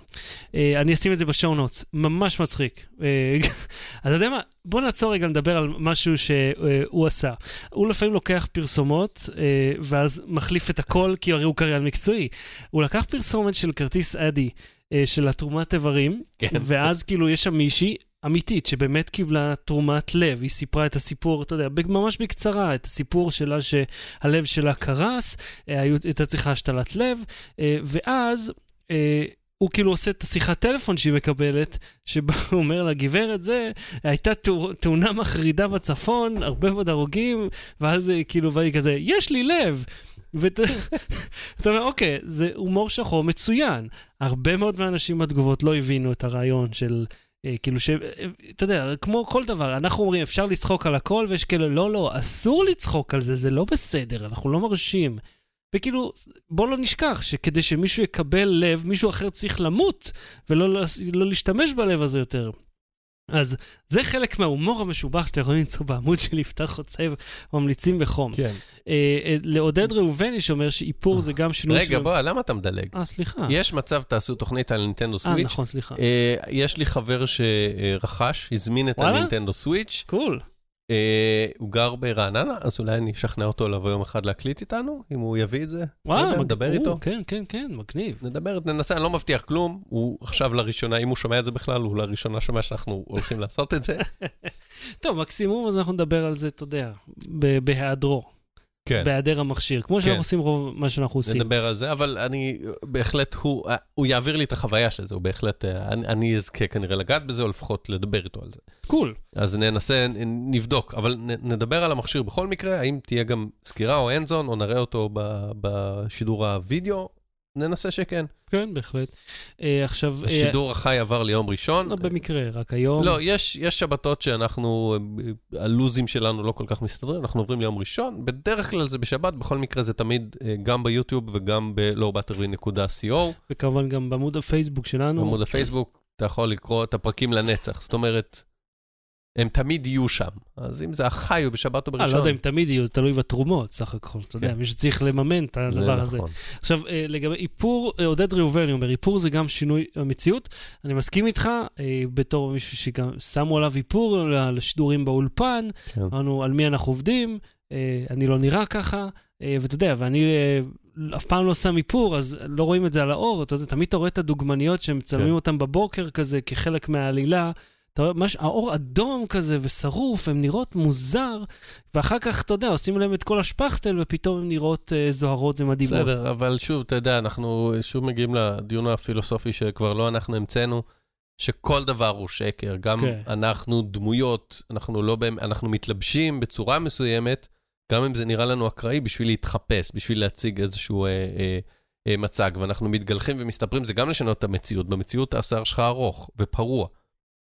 אה, אני אשים את זה בשואו נוטס, ממש מצחיק. אה, אתה יודע מה? בוא נעצור רגע לדבר על משהו שהוא עשה. הוא לפעמים לוקח פרסומות, אה, ואז מחליף את הכל, כי הרי הוא קריין מקצועי. הוא לקח פרסומת של כרטיס אדי, אה, של התרומת איברים, כן. ואז כאילו יש שם מישהי אמיתית שבאמת קיבלה תרומת לב. היא סיפרה את הסיפור, אתה יודע, ממש בקצרה, את הסיפור שלה שהלב שלה קרס, אה, הייתה צריכה השתלת לב, אה, ואז... הוא כאילו עושה את השיחת טלפון שהיא מקבלת, שבה הוא אומר לה, גברת, זה, הייתה תאו- תאונה מחרידה בצפון, הרבה מאוד הרוגים, ואז כאילו, והיא כזה, יש לי לב. ואתה אתה אומר, אוקיי, זה הומור שחור מצוין. הרבה מאוד מהאנשים בתגובות לא הבינו את הרעיון של, אה, כאילו, ש... אה, אתה יודע, כמו כל דבר, אנחנו אומרים, אפשר לצחוק על הכל, ויש כאלה, לא, לא, אסור לצחוק על זה, זה לא בסדר, אנחנו לא מרשים. וכאילו, בוא לא נשכח שכדי שמישהו יקבל לב, מישהו אחר צריך למות, ולא לס- לא להשתמש בלב הזה יותר. אז זה חלק מההומור המשובח שאתה יכול למצוא בעמוד של יפתח חוצב, ממליצים בחום. כן. אה, אה, לעודד ראובני שאומר שאיפור זה גם שינוי רגע, בוא, למה אתה מדלג? אה, סליחה. יש מצב, תעשו תוכנית על נינטנדו אה, סוויץ'. נכון, סליחה. אה, יש לי חבר שרכש, הזמין את? הנינטנדו סוויץ'. קול. אה, הוא גר ברעננה, אז אולי אני אשכנע אותו לבוא יום אחד להקליט איתנו, אם הוא יביא את זה. וואו, נדבר איתו. כן, כן, כן, מגניב. נדבר, ננסה, אני לא מבטיח כלום. הוא עכשיו לראשונה, אם הוא שומע את זה בכלל, הוא לראשונה שומע שאנחנו הולכים לעשות את זה. טוב, מקסימום אז אנחנו נדבר על זה, אתה יודע, בהיעדרו, כן. בהיעדר המכשיר, כמו שאנחנו כן. עושים רוב מה שאנחנו עושים. נדבר על זה, אבל אני בהחלט, הוא, הוא יעביר לי את החוויה של זה, הוא בהחלט, אה, אני, אני אזכה כנראה לגעת בזה, או לפחות לדבר איתו על זה. קול. אז ננסה, נבדוק, אבל נ, נדבר על המכשיר בכל מקרה, האם תהיה גם סקירה או הנדזון, או נראה אותו ב, בשידור הווידאו, ננסה שכן. כן, בהחלט. אה, עכשיו, אה, השידור החי עבר ליום ראשון. לא במקרה, רק היום. לא, יש, יש שבתות שאנחנו, אה, הלוזים שלנו לא כל כך מסתדרים, אנחנו עוברים ליום ראשון. בדרך כלל זה בשבת, בכל מקרה זה תמיד אה, גם ביוטיוב וגם ב-lowbattery.co. וכמובן גם בעמוד הפייסבוק שלנו. בעמוד הפייסבוק, אתה יכול לקרוא את הפרקים לנצח. זאת אומרת, הם תמיד יהיו שם. אז אם זה החי או בשבת או אה, בראשון, לא יודע אם תמיד יהיו, זה תלוי בתרומות, סך הכל. אתה יודע, כן. מי שצריך לממן את זה הדבר הזה. נכון. עכשיו, אה, לגבי איפור, אה, עודד ראובני אומר, איפור זה גם שינוי המציאות. אני מסכים איתך, בתור מישהו שגם שמו עליו איפור ל- לשידורים באולפן, כן. אמרנו על מי אנחנו עובדים, אני לא נראה ככה, ואתה יודע, ואני אף פעם לא שם איפור, אז לא רואים את זה על האור, אתה יודע, תמיד אתה רואה את הדוגמניות שמצלמים כן. אותן בבוקר כזה כחלק מהעלילה. אתה רואה, מש, האור אדום כזה ושרוף, הן נראות מוזר, ואחר כך, אתה יודע, עושים להם את כל השפכטל, ופתאום הן נראות אה, זוהרות ומדהימות. בסדר, אבל שוב, אתה יודע, אנחנו שוב מגיעים לדיון הפילוסופי שכבר לא אנחנו המצאנו, שכל דבר הוא שקר. גם כן. אנחנו דמויות, אנחנו לא אנחנו מתלבשים בצורה מסוימת, גם אם זה נראה לנו אקראי, בשביל להתחפש, בשביל להציג איזשהו אה, אה, אה, מצג, ואנחנו מתגלחים ומסתפרים, זה גם לשנות את המציאות. במציאות השיער שלך ארוך ופרוע.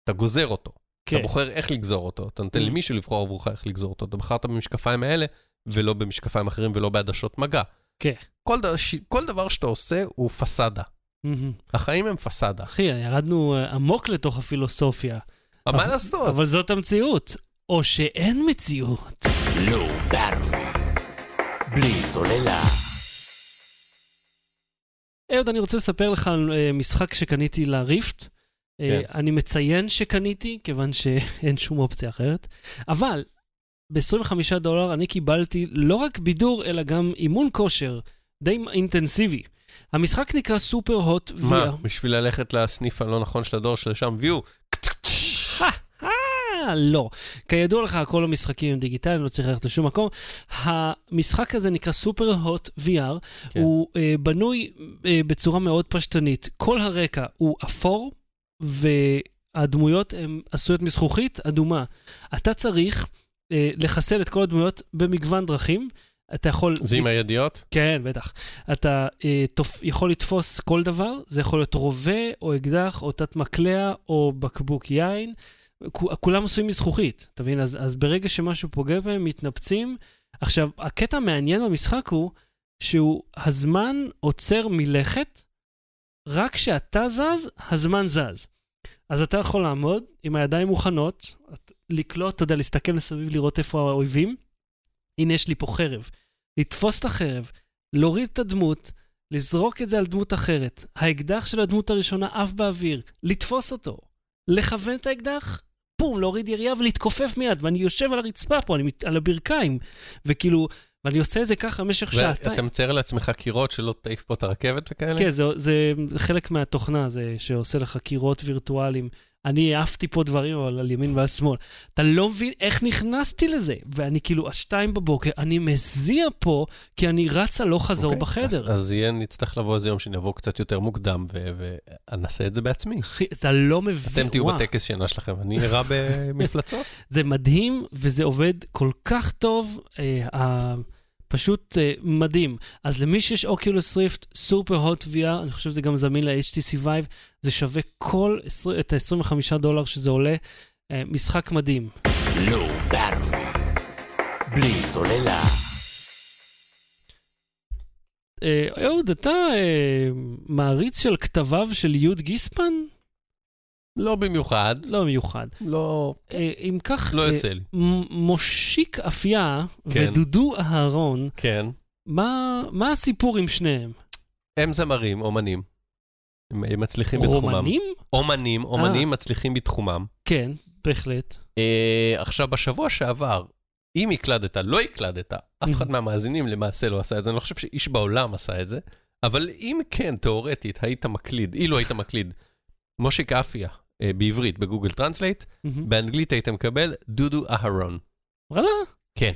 אתה גוזר אותו. כן. אתה בוחר איך לגזור אותו. אתה נותן Mm. למישהו לבחור עבורך איך לגזור אותו. אתה בחרת במשקפיים האלה, ולא במשקפיים אחרים ולא בעדשות מגע. כן. כל, דבר, ש... כל דבר שאתה עושה הוא פסאדה. מהמם. החיים הם פסאדה. אחי, ירדנו אה, עמוק לתוך הפילוסופיה. אבל מה אבל- לעשות? אבל זאת המציאות. או שאין מציאות. Low Battery. בלי סוללה. אהוד, אני רוצה לספר לך על אה, משחק שקניתי לריפט. אה, כן. אני מציין שקניתי, כיוון שאין שום אופציה אחרת. אבל ב-25 דולר אני קיבלתי לא רק בידור, אלא גם אימון כושר די אינטנסיבי. המשחק נקרא סופר הוט מה, VR. בשביל ללכת לסניף הלא נכון של הדור שלשם, ויו. אה, לא. כידוע לך, כל המשחקים הם דיגיטליים, לא צריך ללכת לשום מקום. המשחק הזה נקרא סופר הוט VR, כן. הוא אה, בנוי אה, בצורה מאוד פשטנית. כל הרקע הוא אפור, והדמויות הן עשויות מזכוכית אדומה. אתה צריך אה, לחסל את כל הדמויות במגוון דרכים. אתה יכול... זה עם הידיעות? כן, בטח. אתה אה, תופ... יכול לתפוס כל דבר, זה יכול להיות רובה, או אקדח, או תת מקלע, או בקבוק יין. כולם עשויים מזכוכית, אתה מבין? אז, אז ברגע שמשהו פוגע בהם, מתנפצים. עכשיו, הקטע המעניין במשחק הוא שהוא, הזמן עוצר מלכת, רק כשאתה זז, הזמן זז. אז אתה יכול לעמוד עם הידיים מוכנות, לקלוט, אתה יודע, להסתכל מסביב, לראות איפה האויבים. הנה, יש לי פה חרב. לתפוס את החרב, להוריד את הדמות, לזרוק את זה על דמות אחרת. האקדח של הדמות הראשונה עף באוויר, לתפוס אותו, לכוון את האקדח, פום, להוריד ירייה ולהתכופף מיד, ואני יושב על הרצפה פה, אני מת- על הברכיים, וכאילו, ואני עושה את זה ככה במשך שעתיים. ואתה מצייר לעצמך קירות שלא תעיף פה את הרכבת וכאלה? כן, זה, זה חלק מהתוכנה, זה שעושה לך קירות וירטואליים. אני העפתי פה דברים, אבל על ימין ועל שמאל. אתה לא מבין איך נכנסתי לזה. ואני כאילו, השתיים בבוקר, אני מזיע פה, כי אני רץ הלוך חזור אוקיי, בחדר. אז, אז יהיה, נצטרך לבוא איזה יום שנבוא קצת יותר מוקדם, ו- ונעשה את זה בעצמי. אחי, אתה לא מבין. אתם תהיו בטקס שינה שלכם, אני ערה במפלצות. זה מדהים, וזה עובד כל כך טוב. אה, פשוט אה, מדהים. אז למי שיש אוקולוס ריפט, סופר הוט VR, אני חושב שזה גם זמין ל-HTC Vive, זה שווה כל עשר- את ה-25 דולר שזה עולה. אה, משחק מדהים. Battery. בלי סוללה. אה, אהוד, אתה אה, מעריץ של כתביו של יוד גיספן? לא במיוחד, לא מיוחד. לא, אה, אם כך, לא אה, יוצא לי. מושיק אפיה כן. ודודו אהרון, כן. מה, מה הסיפור עם שניהם? הם זמרים, אומנים. הם הם מצליחים בתחומם. רומנים? אומנים, אומנים מצליחים בתחומם. כן, בהחלט. אה, עכשיו, בשבוע שעבר, אם הקלדת, לא הקלדת, אף אחד מהמאזינים למעשה לא עשה את זה, אני לא חושב שאיש בעולם עשה את זה, אבל אם כן, תאורטית, היית מקליד, אילו היית מקליד, מושיק אפיה, אה, בעברית, ב Google Translate. באנגלית היית מקבל דודו אהרון. וואלה? כן.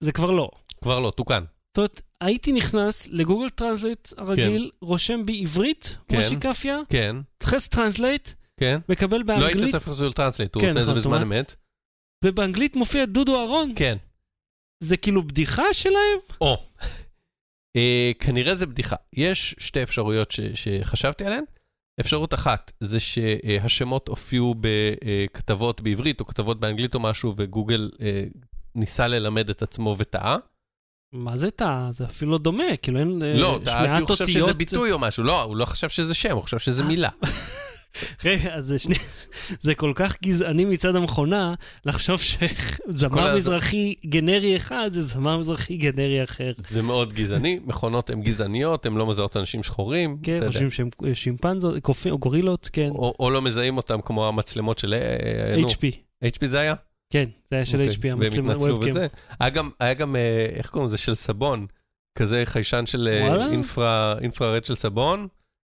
זה כבר לא. כבר לא, תוקן. זאת אומרת, הייתי נכנס ל Google Translate הרגיל, רושם בעברית, כן. מושיק אפיה, כן, תחס translate, כן. מקבל לא היית באנגלית, צריך לעשות translate, הוא כן, עושה את זה נכון, בזמן אמת. ובאנגלית מופיע דודו אהרון. כן. זה כאילו בדיחה שלהם? או. אה, כנראה זה בדיחה. יש שתי אפשרויות ש- שחשבתי עליהן. אפשרות אחת זה שהשמות הופיעו בכתבות בעברית או כתבות באנגלית או משהו, וגוגל אה, ניסה ללמד את עצמו וטעה. מה זה טעה? זה אפילו לא דומה, כאילו אין... אה, לא, טעה כי הוא חושב שזה ביטוי או משהו. לא, הוא לא חשב שזה שם, הוא חשב שזה מילה. רגע, אז זה שני... זה כל כך גזעני מצד המכונה, לחשוב שזמר מזרחי גנרי אחד זה זמר מזרחי גנרי אחר. זה מאוד גזעני, מכונות הן גזעניות, הן לא מזהות אנשים שחורים. כן. חושבים שהם שימפנזות, קופים או גורילות, כן. או, או לא מזהים אותם כמו המצלמות של... אה, נו, HP, HP זה היה? כן, זה היה של אוקיי, HP, התנצלו וובקאם. היה גם, היה גם, אה, איך קוראים לזה? של סבון. כזה חיישן של אה, וואלה? אינפרה, אינפרארד של סבון,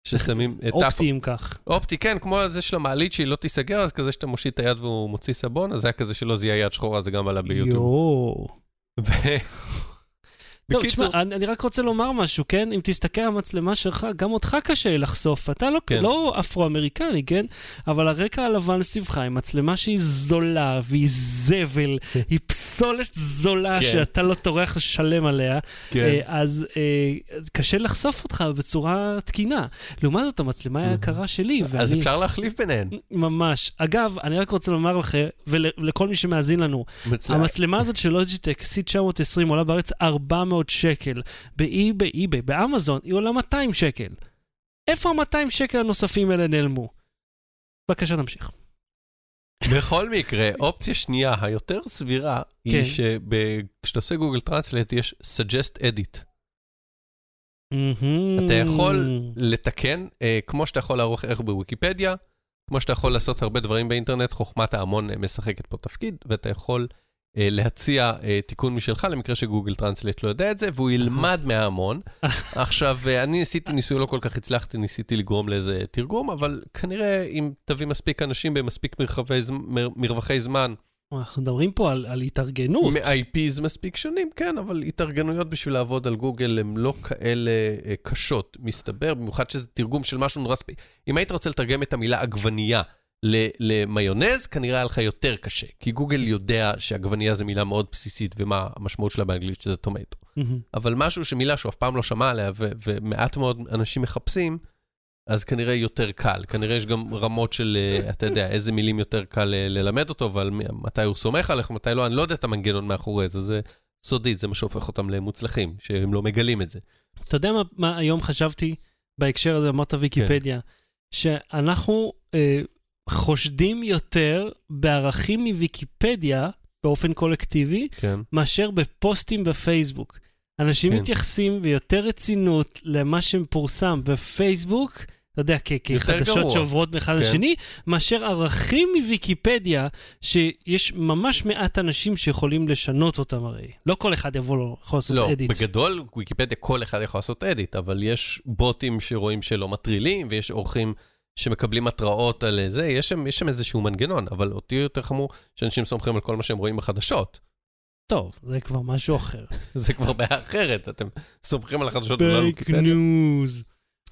ששמים... את אופטי אם כך. אופטי, כן, כמו זה של המעלית שהיא לא תיסגר, אז כזה שאתה מושיט את היד והוא מוציא סבון, אז היה כזה שלא זיהה יד שחורה, זה גם עלה ביוטיוב. יואו. טוב, בקיצור, תשמע, אני, אני רק רוצה לומר משהו, כן? אם תסתכל על המצלמה שלך, גם אותך קשה לחשוף. אתה לא, כן. לא אפרו-אמריקני, כן? אבל הרקע הלבן סביבך עם מצלמה שהיא זולה, והיא זבל, היא פסולת זולה כן. שאתה לא טורח לשלם עליה, כן. אה, אז אה, קשה לחשוף אותך בצורה תקינה. לעומת זאת, המצלמה היקרה שלי, ואני... אז אפשר להחליף ביניהן. ממש. אגב, אני רק רוצה לומר לכם, ולכל מי שמאזין לנו, מצוין. המצלמה הזאת של לוג'יטק, C920, עולה בארץ 400 שקל. באי, באי, באמזון, היא עולה 200 שקל. איפה ה-200 שקל הנוספים האלה נעלמו? בבקשה, תמשיך. בכל מקרה, אופציה שנייה, היותר סבירה, היא כן. שכשאתה עושה גוגל טרנסלט יש suggest edit. אתה יכול לתקן, אה, כמו שאתה יכול לערוך ערך בוויקיפדיה, כמו שאתה יכול לעשות הרבה דברים באינטרנט, חוכמת ההמון אה, משחקת פה תפקיד, ואתה יכול להציע אה, תיקון משלך למקרה שגוגל טרנסלט לא יודע את זה, והוא ילמד מההמון. עכשיו, אה, אני ניסיתי ניסוי, לא כל כך הצלחתי, ניסיתי לגרום לאיזה תרגום, אבל כנראה אם תביא מספיק אנשים במספיק מרווחי זמן, אנחנו מדברים פה על, על התארגנות. מ-IPs מספיק שונים, כן, אבל התארגנויות בשביל לעבוד על גוגל הן לא כאלה אה, קשות, מסתבר, במיוחד שזה תרגום של משהו נורא ספי... אם היית רוצה לתרגם את המילה עגבנייה למיונז, כנראה היה לך יותר קשה, כי גוגל יודע שעגבנייה זו מילה מאוד בסיסית, ומה המשמעות שלה באנגלית, שזה טומטו. מהמם. אבל משהו שמילה שהוא אף פעם לא שמע עליה, ו- ומעט מאוד אנשים מחפשים, אז כנראה יותר קל. כנראה יש גם רמות של, אה, אתה יודע, איזה מילים יותר קל אה, ללמד אותו, מ- מתי הוא סומך עליך, מתי לא, אני לא יודע את המנגנון מאחורי זה, זה סודי, זה מה שהופך אותם למוצלחים, שהם לא מגלים את זה. אתה יודע מה, מה היום חשבתי בהקשר הזה, אמרת ויקיפדיה? שאנחנו אה, חושדים יותר בערכים מוויקיפדיה באופן קולקטיבי, כן. מאשר בפוסטים בפייסבוק. אנשים כן. מתייחסים ביותר רצינות למה שפורסם בפייסבוק, אתה יודע, כחדשות. שעוברות מאחד כן. לשני, מאשר ערכים מוויקיפדיה, שיש ממש מעט אנשים שיכולים לשנות אותם הרי. לא כל אחד יבוא לו, יכול לעשות לא, edit. בגדול, ויקיפדיה כל אחד יכול לעשות edit, אבל יש בוטים שרואים שלא מטרילים, ויש עורכים שמקבלים התראות על זה, יש שם, יש שם איזשהו מנגנון, אבל אותי יותר חמור שאנשים סומכים על כל מה שהם רואים בחדשות. טוב, זה כבר משהו אחר. זה כבר בעיה אחרת, אתם סומכים על החדשות ויקיפדיה. ניוז.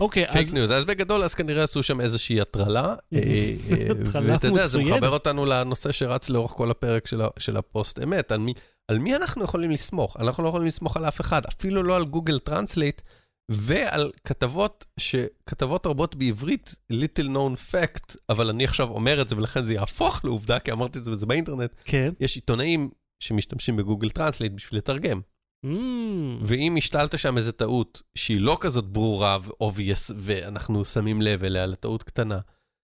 אוקיי, פייק אז ניוז, אז בגדול, אז כנראה עשו שם איזושהי הטרלה. אה, אה, הטרלה ואתה יודע, זה מצוינת. מחבר אותנו לנושא שרץ לאורך כל הפרק של הפוסט אמת. על מי- על מי אנחנו יכולים לסמוך? אנחנו לא יכולים לסמוך על אף אחד, אפילו לא על Google Translate, ועל כתבות, שכתבות רבות בעברית, little known fact, אבל אני עכשיו אומר את זה ולכן זה יהפוך לעובדה, כי אמרתי את זה וזה באינטרנט, כן. יש עיתונאים שמשתמשים ב Google Translate בשביל לתרגם. Mm, ואם השתלת שם איזה טעות שהיא לא כזאת ברורה ו-obvious, ואנחנו שמים לב אליה לטעות קטנה,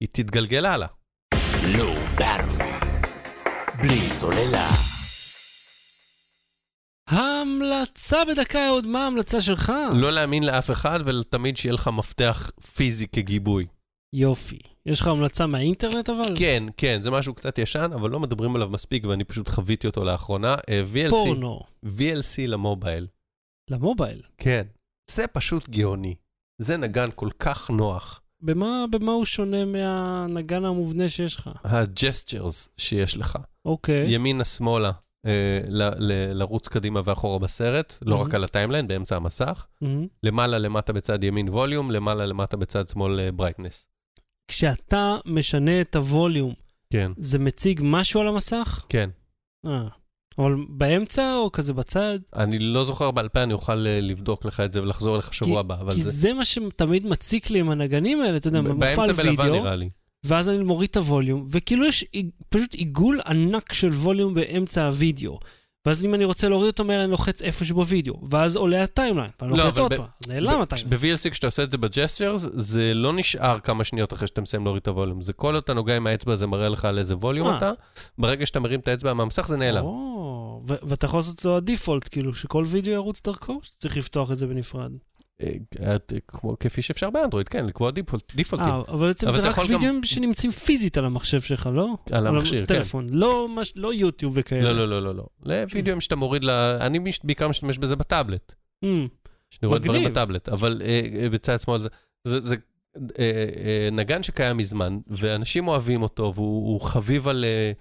היא תתגלגל הלאה. לא. בלי סוללה. המלצה בדקה, אהוד, מה ההמלצה שלך? לא להאמין לאף אחד ותמיד שיהיה לך מפתח פיזי כגיבוי. יופי. יש לך המלצה מהאינטרנט אבל? כן, כן, זה משהו קצת ישן, אבל לא מדברים עליו מספיק ואני פשוט חוויתי אותו לאחרונה. אה, VLC, פורנו. VLC למובייל. למובייל. כן. זה פשוט גאוני. זה נגן כל כך נוח. במה, במה הוא שונה מהנגן המובנה שיש לך? ה gestures שיש לך. אוקיי. ימינה-שמאלה, ל- ל- לרוץ קדימה ואחורה בסרט, לא. רק על ה timeline, באמצע המסך. למעלה למטה בצד ימין volume, למעלה למטה בצד שמאל brightness. כשאתה משנה את ה volume, כן, זה מציג משהו על המסך? כן. אה. אבל באמצע או כזה בצד? אני לא זוכר בעל פה, אני אוכל אה, לבדוק לך את זה ולחזור אליך שבוע הבא, אבל כי זה... זה מה שתמיד מציק לי עם הנגנים האלה, אתה יודע, מופע באמצע על בלבן וידאו, נראה לי. ואז אני מוריד את ה-volume, וכאילו יש פשוט עיגול ענק של volume באמצע הוידאו. ואז אם אני רוצה להוריד אותו מהר, אני לוחץ איפשהו בווידאו, ואז עולה ה-timeline, ואני לא, לוחץ עוד פעם, נעלם ה-timeline. ב-VLC כשאתה עושה את זה ב-gestures, זה לא נשאר כמה שניות אחרי שאתה מסיים להוריד את ה-volume. זה כל אתה נוגע עם האצבע, זה מראה לך על איזה volume אה. אתה. ברגע שאתה מרים את האצבע מהמסך, זה נעלם. ואתה יכול לעשות אותו הדיפולט, כאילו, שכל וידאו ירוץ דרכו, שצריך לפתוח את זה בנפרד. אה, את- כמו- כפי שאפשר באנדרואיד, כן, לקבוע דיפולט- דיפולטים. אה, אבל בעצם אבל זה רק יכול גם- וידאוים שנמצאים פיזית על המחשב שלך, לא? על המכשיר, כן. טלפון, לא מש- לא יוטיוב וכאלה. לא, לא, לא, לא, לא. לוידאוים שאתה מוריד ל... אני בעיקר משתמש בזה בטאבלט. Mm, שאני רואה דברים. בטאבלט, אבל אה, אה, בצד שמאל זה, זה, זה אה, אה, נגן שקיים מזמן, ואנשים אוהבים אותו, והוא הוא חביב על, אה,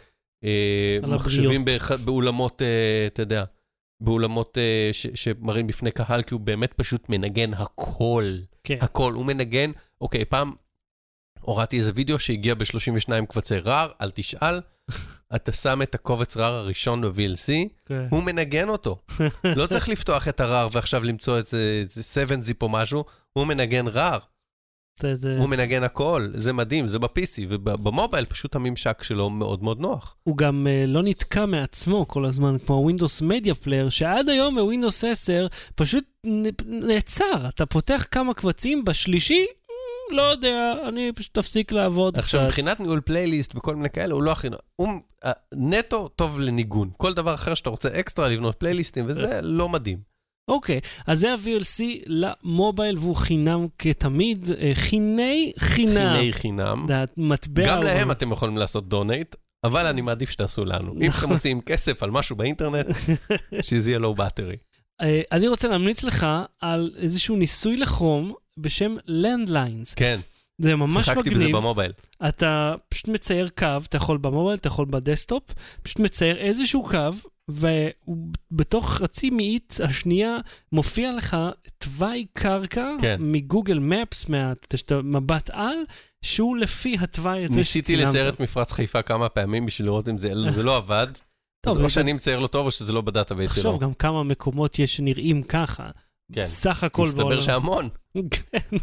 אה, על מחשבים באח, באולמות, אה, אתה יודע, באולמות ש, שמראים בפני קהל, כי הוא באמת פשוט מנגן הכל, כן. הכל. הוא מנגן, אוקיי, פעם הורדתי איזה וידאו שהגיע ב-32 קבצי רער, אל תשאל, אתה שם את הקובץ רער הראשון ב-VLC, כן. הוא מנגן אותו. לא צריך לפתוח את הרער ועכשיו למצוא איזה 7 זיפ או משהו, הוא מנגן RAR, זה- זה- הוא מנגן הכל, זה מדהים, זה ב-PC, וב-mobile פשוט הממשק שלו מאוד מאוד נוח. הוא גם uh, לא נתקע מעצמו כל הזמן, כמו Windows Media Player, שעד היום ב-Windows 10 פשוט נעצר. אתה פותח כמה קבצים, בשלישי, "מ, לא יודע, אני פשוט תפסיק לעבוד עכשיו, קצת. מבחינת ניהול פלייליסט וכל מיני כאלה, הוא לא הכי... הוא אה, נטו טוב לניגון. כל דבר אחר שאתה רוצה אקסטרה, לבנות פלייליסטים וזה, לא מדהים. אוקיי, אז זה ה-VLC ל-mobile והוא חינם כתמיד, אה, חיני חינם. חיני חינם. זה המטבע... גם להם אתם יכולים לעשות donate, אבל אני מעדיף שתעשו לנו. אם אתם מוציאים כסף על משהו באינטרנט, שזה יהיה Low Battery. אה, אני רוצה להמליץ לך על איזשהו ניסוי ל-Chrome בשם Landlines. כן, זה ממש שיחקתי בזה מגניב. ב-mobile. אתה פשוט מצייר קו, אתה יכול ב-mobile, אתה יכול ב-desktop, פשוט מצייר איזשהו קו, ובתוך חצי מאית השנייה מופיע לך תוואי קרקע כן. מ-Google Maps, מהמבט על, שהוא לפי התוואי הזה ניסיתי שצילמת. לצייר את מפרץ חיפה כמה פעמים בשביל לראות אם זה זה לא עבד. טוב, אז או וגם- שאני מצייר לא טוב או שזה לא ב-database שלו. תחשוב גם כמה מקומות יש שנראים ככה. כן. סך הכל מסתבר שהמון. כן.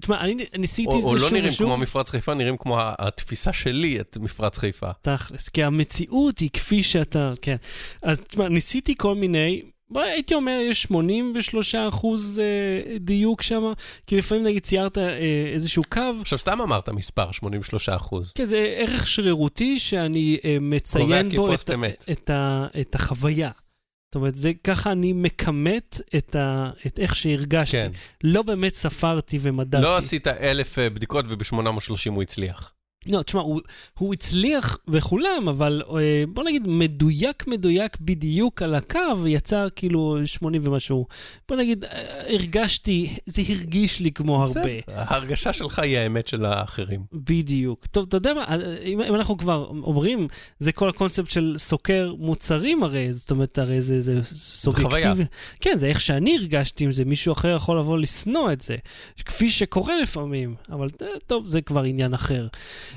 תשמע, אני ניסיתי או את או זה לא שוב נראים ושוב. כמו מפרץ חיפה, נראים כמו התפיסה שלי את מפרץ חיפה. תכלס, כי המציאות היא כפי שאתה, כן. אז תשמע, ניסיתי כל מיני, הייתי אומר, יש 83 אחוז אה, דיוק שם, כי לפעמים נגיד ציירת אה, איזשהו קו, עכשיו, סתם אמרת מספר, 83 אחוז. כן, זה ערך שרירותי שאני אה, מציין בו את. את, ה, את החוויה. זאת אומרת, זה ככה אני מכמת את, ה, את איך שהרגשתי. כן. לא באמת ספרתי ומדדתי. לא עשית אלף אה, בדיקות וב-830 הוא הצליח. לא, תשמע, הוא, הוא הצליח בכולם, אבל אה, בוא נגיד מדויק מדויק בדיוק על הקו, יצא כאילו 80 ומשהו. בוא נגיד, אה, הרגשתי, זה הרגיש לי כמו הרבה. בסדר, ההרגשה שלך היא האמת של האחרים. בדיוק. טוב, אתה יודע מה, אה, אם, אם אנחנו כבר אומרים, זה כל הקונספט של סוקר מוצרים הרי, זאת אומרת, הרי זה, זה סובייקטיבי. חוויה. כן, זה איך שאני הרגשתי עם זה, מישהו אחר יכול לבוא לשנוא את זה, כפי שקורה לפעמים, אבל טוב, זה כבר עניין אחר.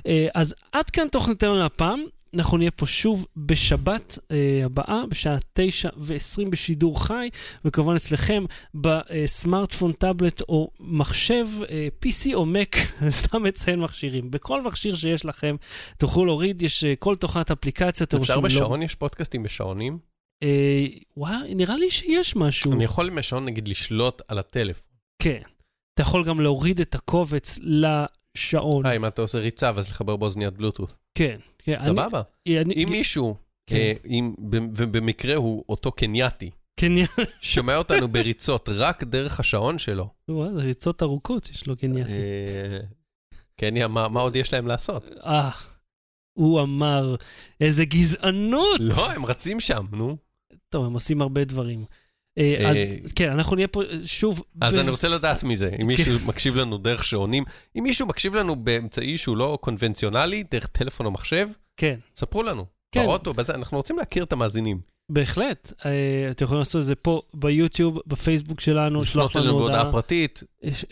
אה, אז עד כאן תוכניתנו להפעם. אנחנו נהיה פה שוב בשבת אה, הבאה, בשעה תשע ועשרים בשידור חי, וכמובן אצלכם בסמארטפון, טאבלט או מחשב, אה, PC או Mac, סתם מציין מכשירים. בכל מכשיר שיש לכם תוכלו להוריד, יש אה, כל תוכנת אפליקציות. אפשר עושים לא- בשעון? יש פודקאסטים בשעונים? אה, וואי, נראה לי שיש משהו. אני יכול עם השעון נגיד לשלוט על הטלפון. כן. אתה יכול גם להוריד את הקובץ לשעון. אה, אם אתה עושה ריצה ואז לחבר באוזניית בלוטות'. כן. כן, סבבה. אם מישהו, כן. אה, ובמקרה הוא אותו קנייתי, שומע אותנו בריצות רק דרך השעון שלו, וואי, זה ריצות ארוכות יש לו קנייתי. אה, קניה, מה עוד יש להם לעשות? אה, הוא אמר, איזה גזענות. לא, הם רצים שם, נו. טוב, הם עושים הרבה דברים. אה, אז אה, כן, אנחנו נהיה פה אה, שוב. אז אני רוצה לדעת מזה, אם מישהו מקשיב לנו דרך שעונים, אם מישהו מקשיב לנו באמצעי שהוא לא קונבנציונלי, דרך טלפון או מחשב, כן, ספרו לנו. כן. באוטו, אנחנו רוצים להכיר את המאזינים. בהחלט. אה, אתם יכולים לעשות את זה פה ביוטיוב, בפייסבוק שלנו, לשלוח לנו הודעה. פרטית,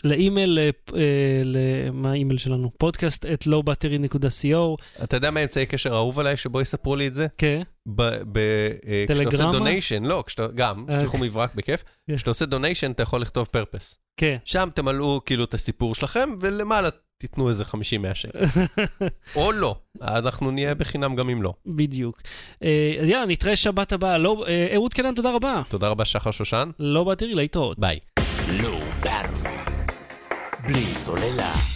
לאימייל, אה, אה, מה האימייל שלנו? podcast at lowbattery.co. אתה יודע מה האמצעי קשר האהוב עליי שבו יספרו לי את זה? כן, כשאתה עושה? donation, לא, גם, שליחו מברק בכיף, כן. כשאתה עושה donation אתה יכול לכתוב purpose. כן. שם תמלאו כאילו את הסיפור שלכם, ולמעלה תיתנו איזה 50-100 שקל. או לא, אנחנו נהיה בחינם גם אם לא. בדיוק. אה, אז יאללה, נתראה שבת הבאה. לא, אה, אהוד קנן, תודה רבה. תודה רבה, שחר שושן. לא באתי להתראות. ביי. לא. בלי סוללה.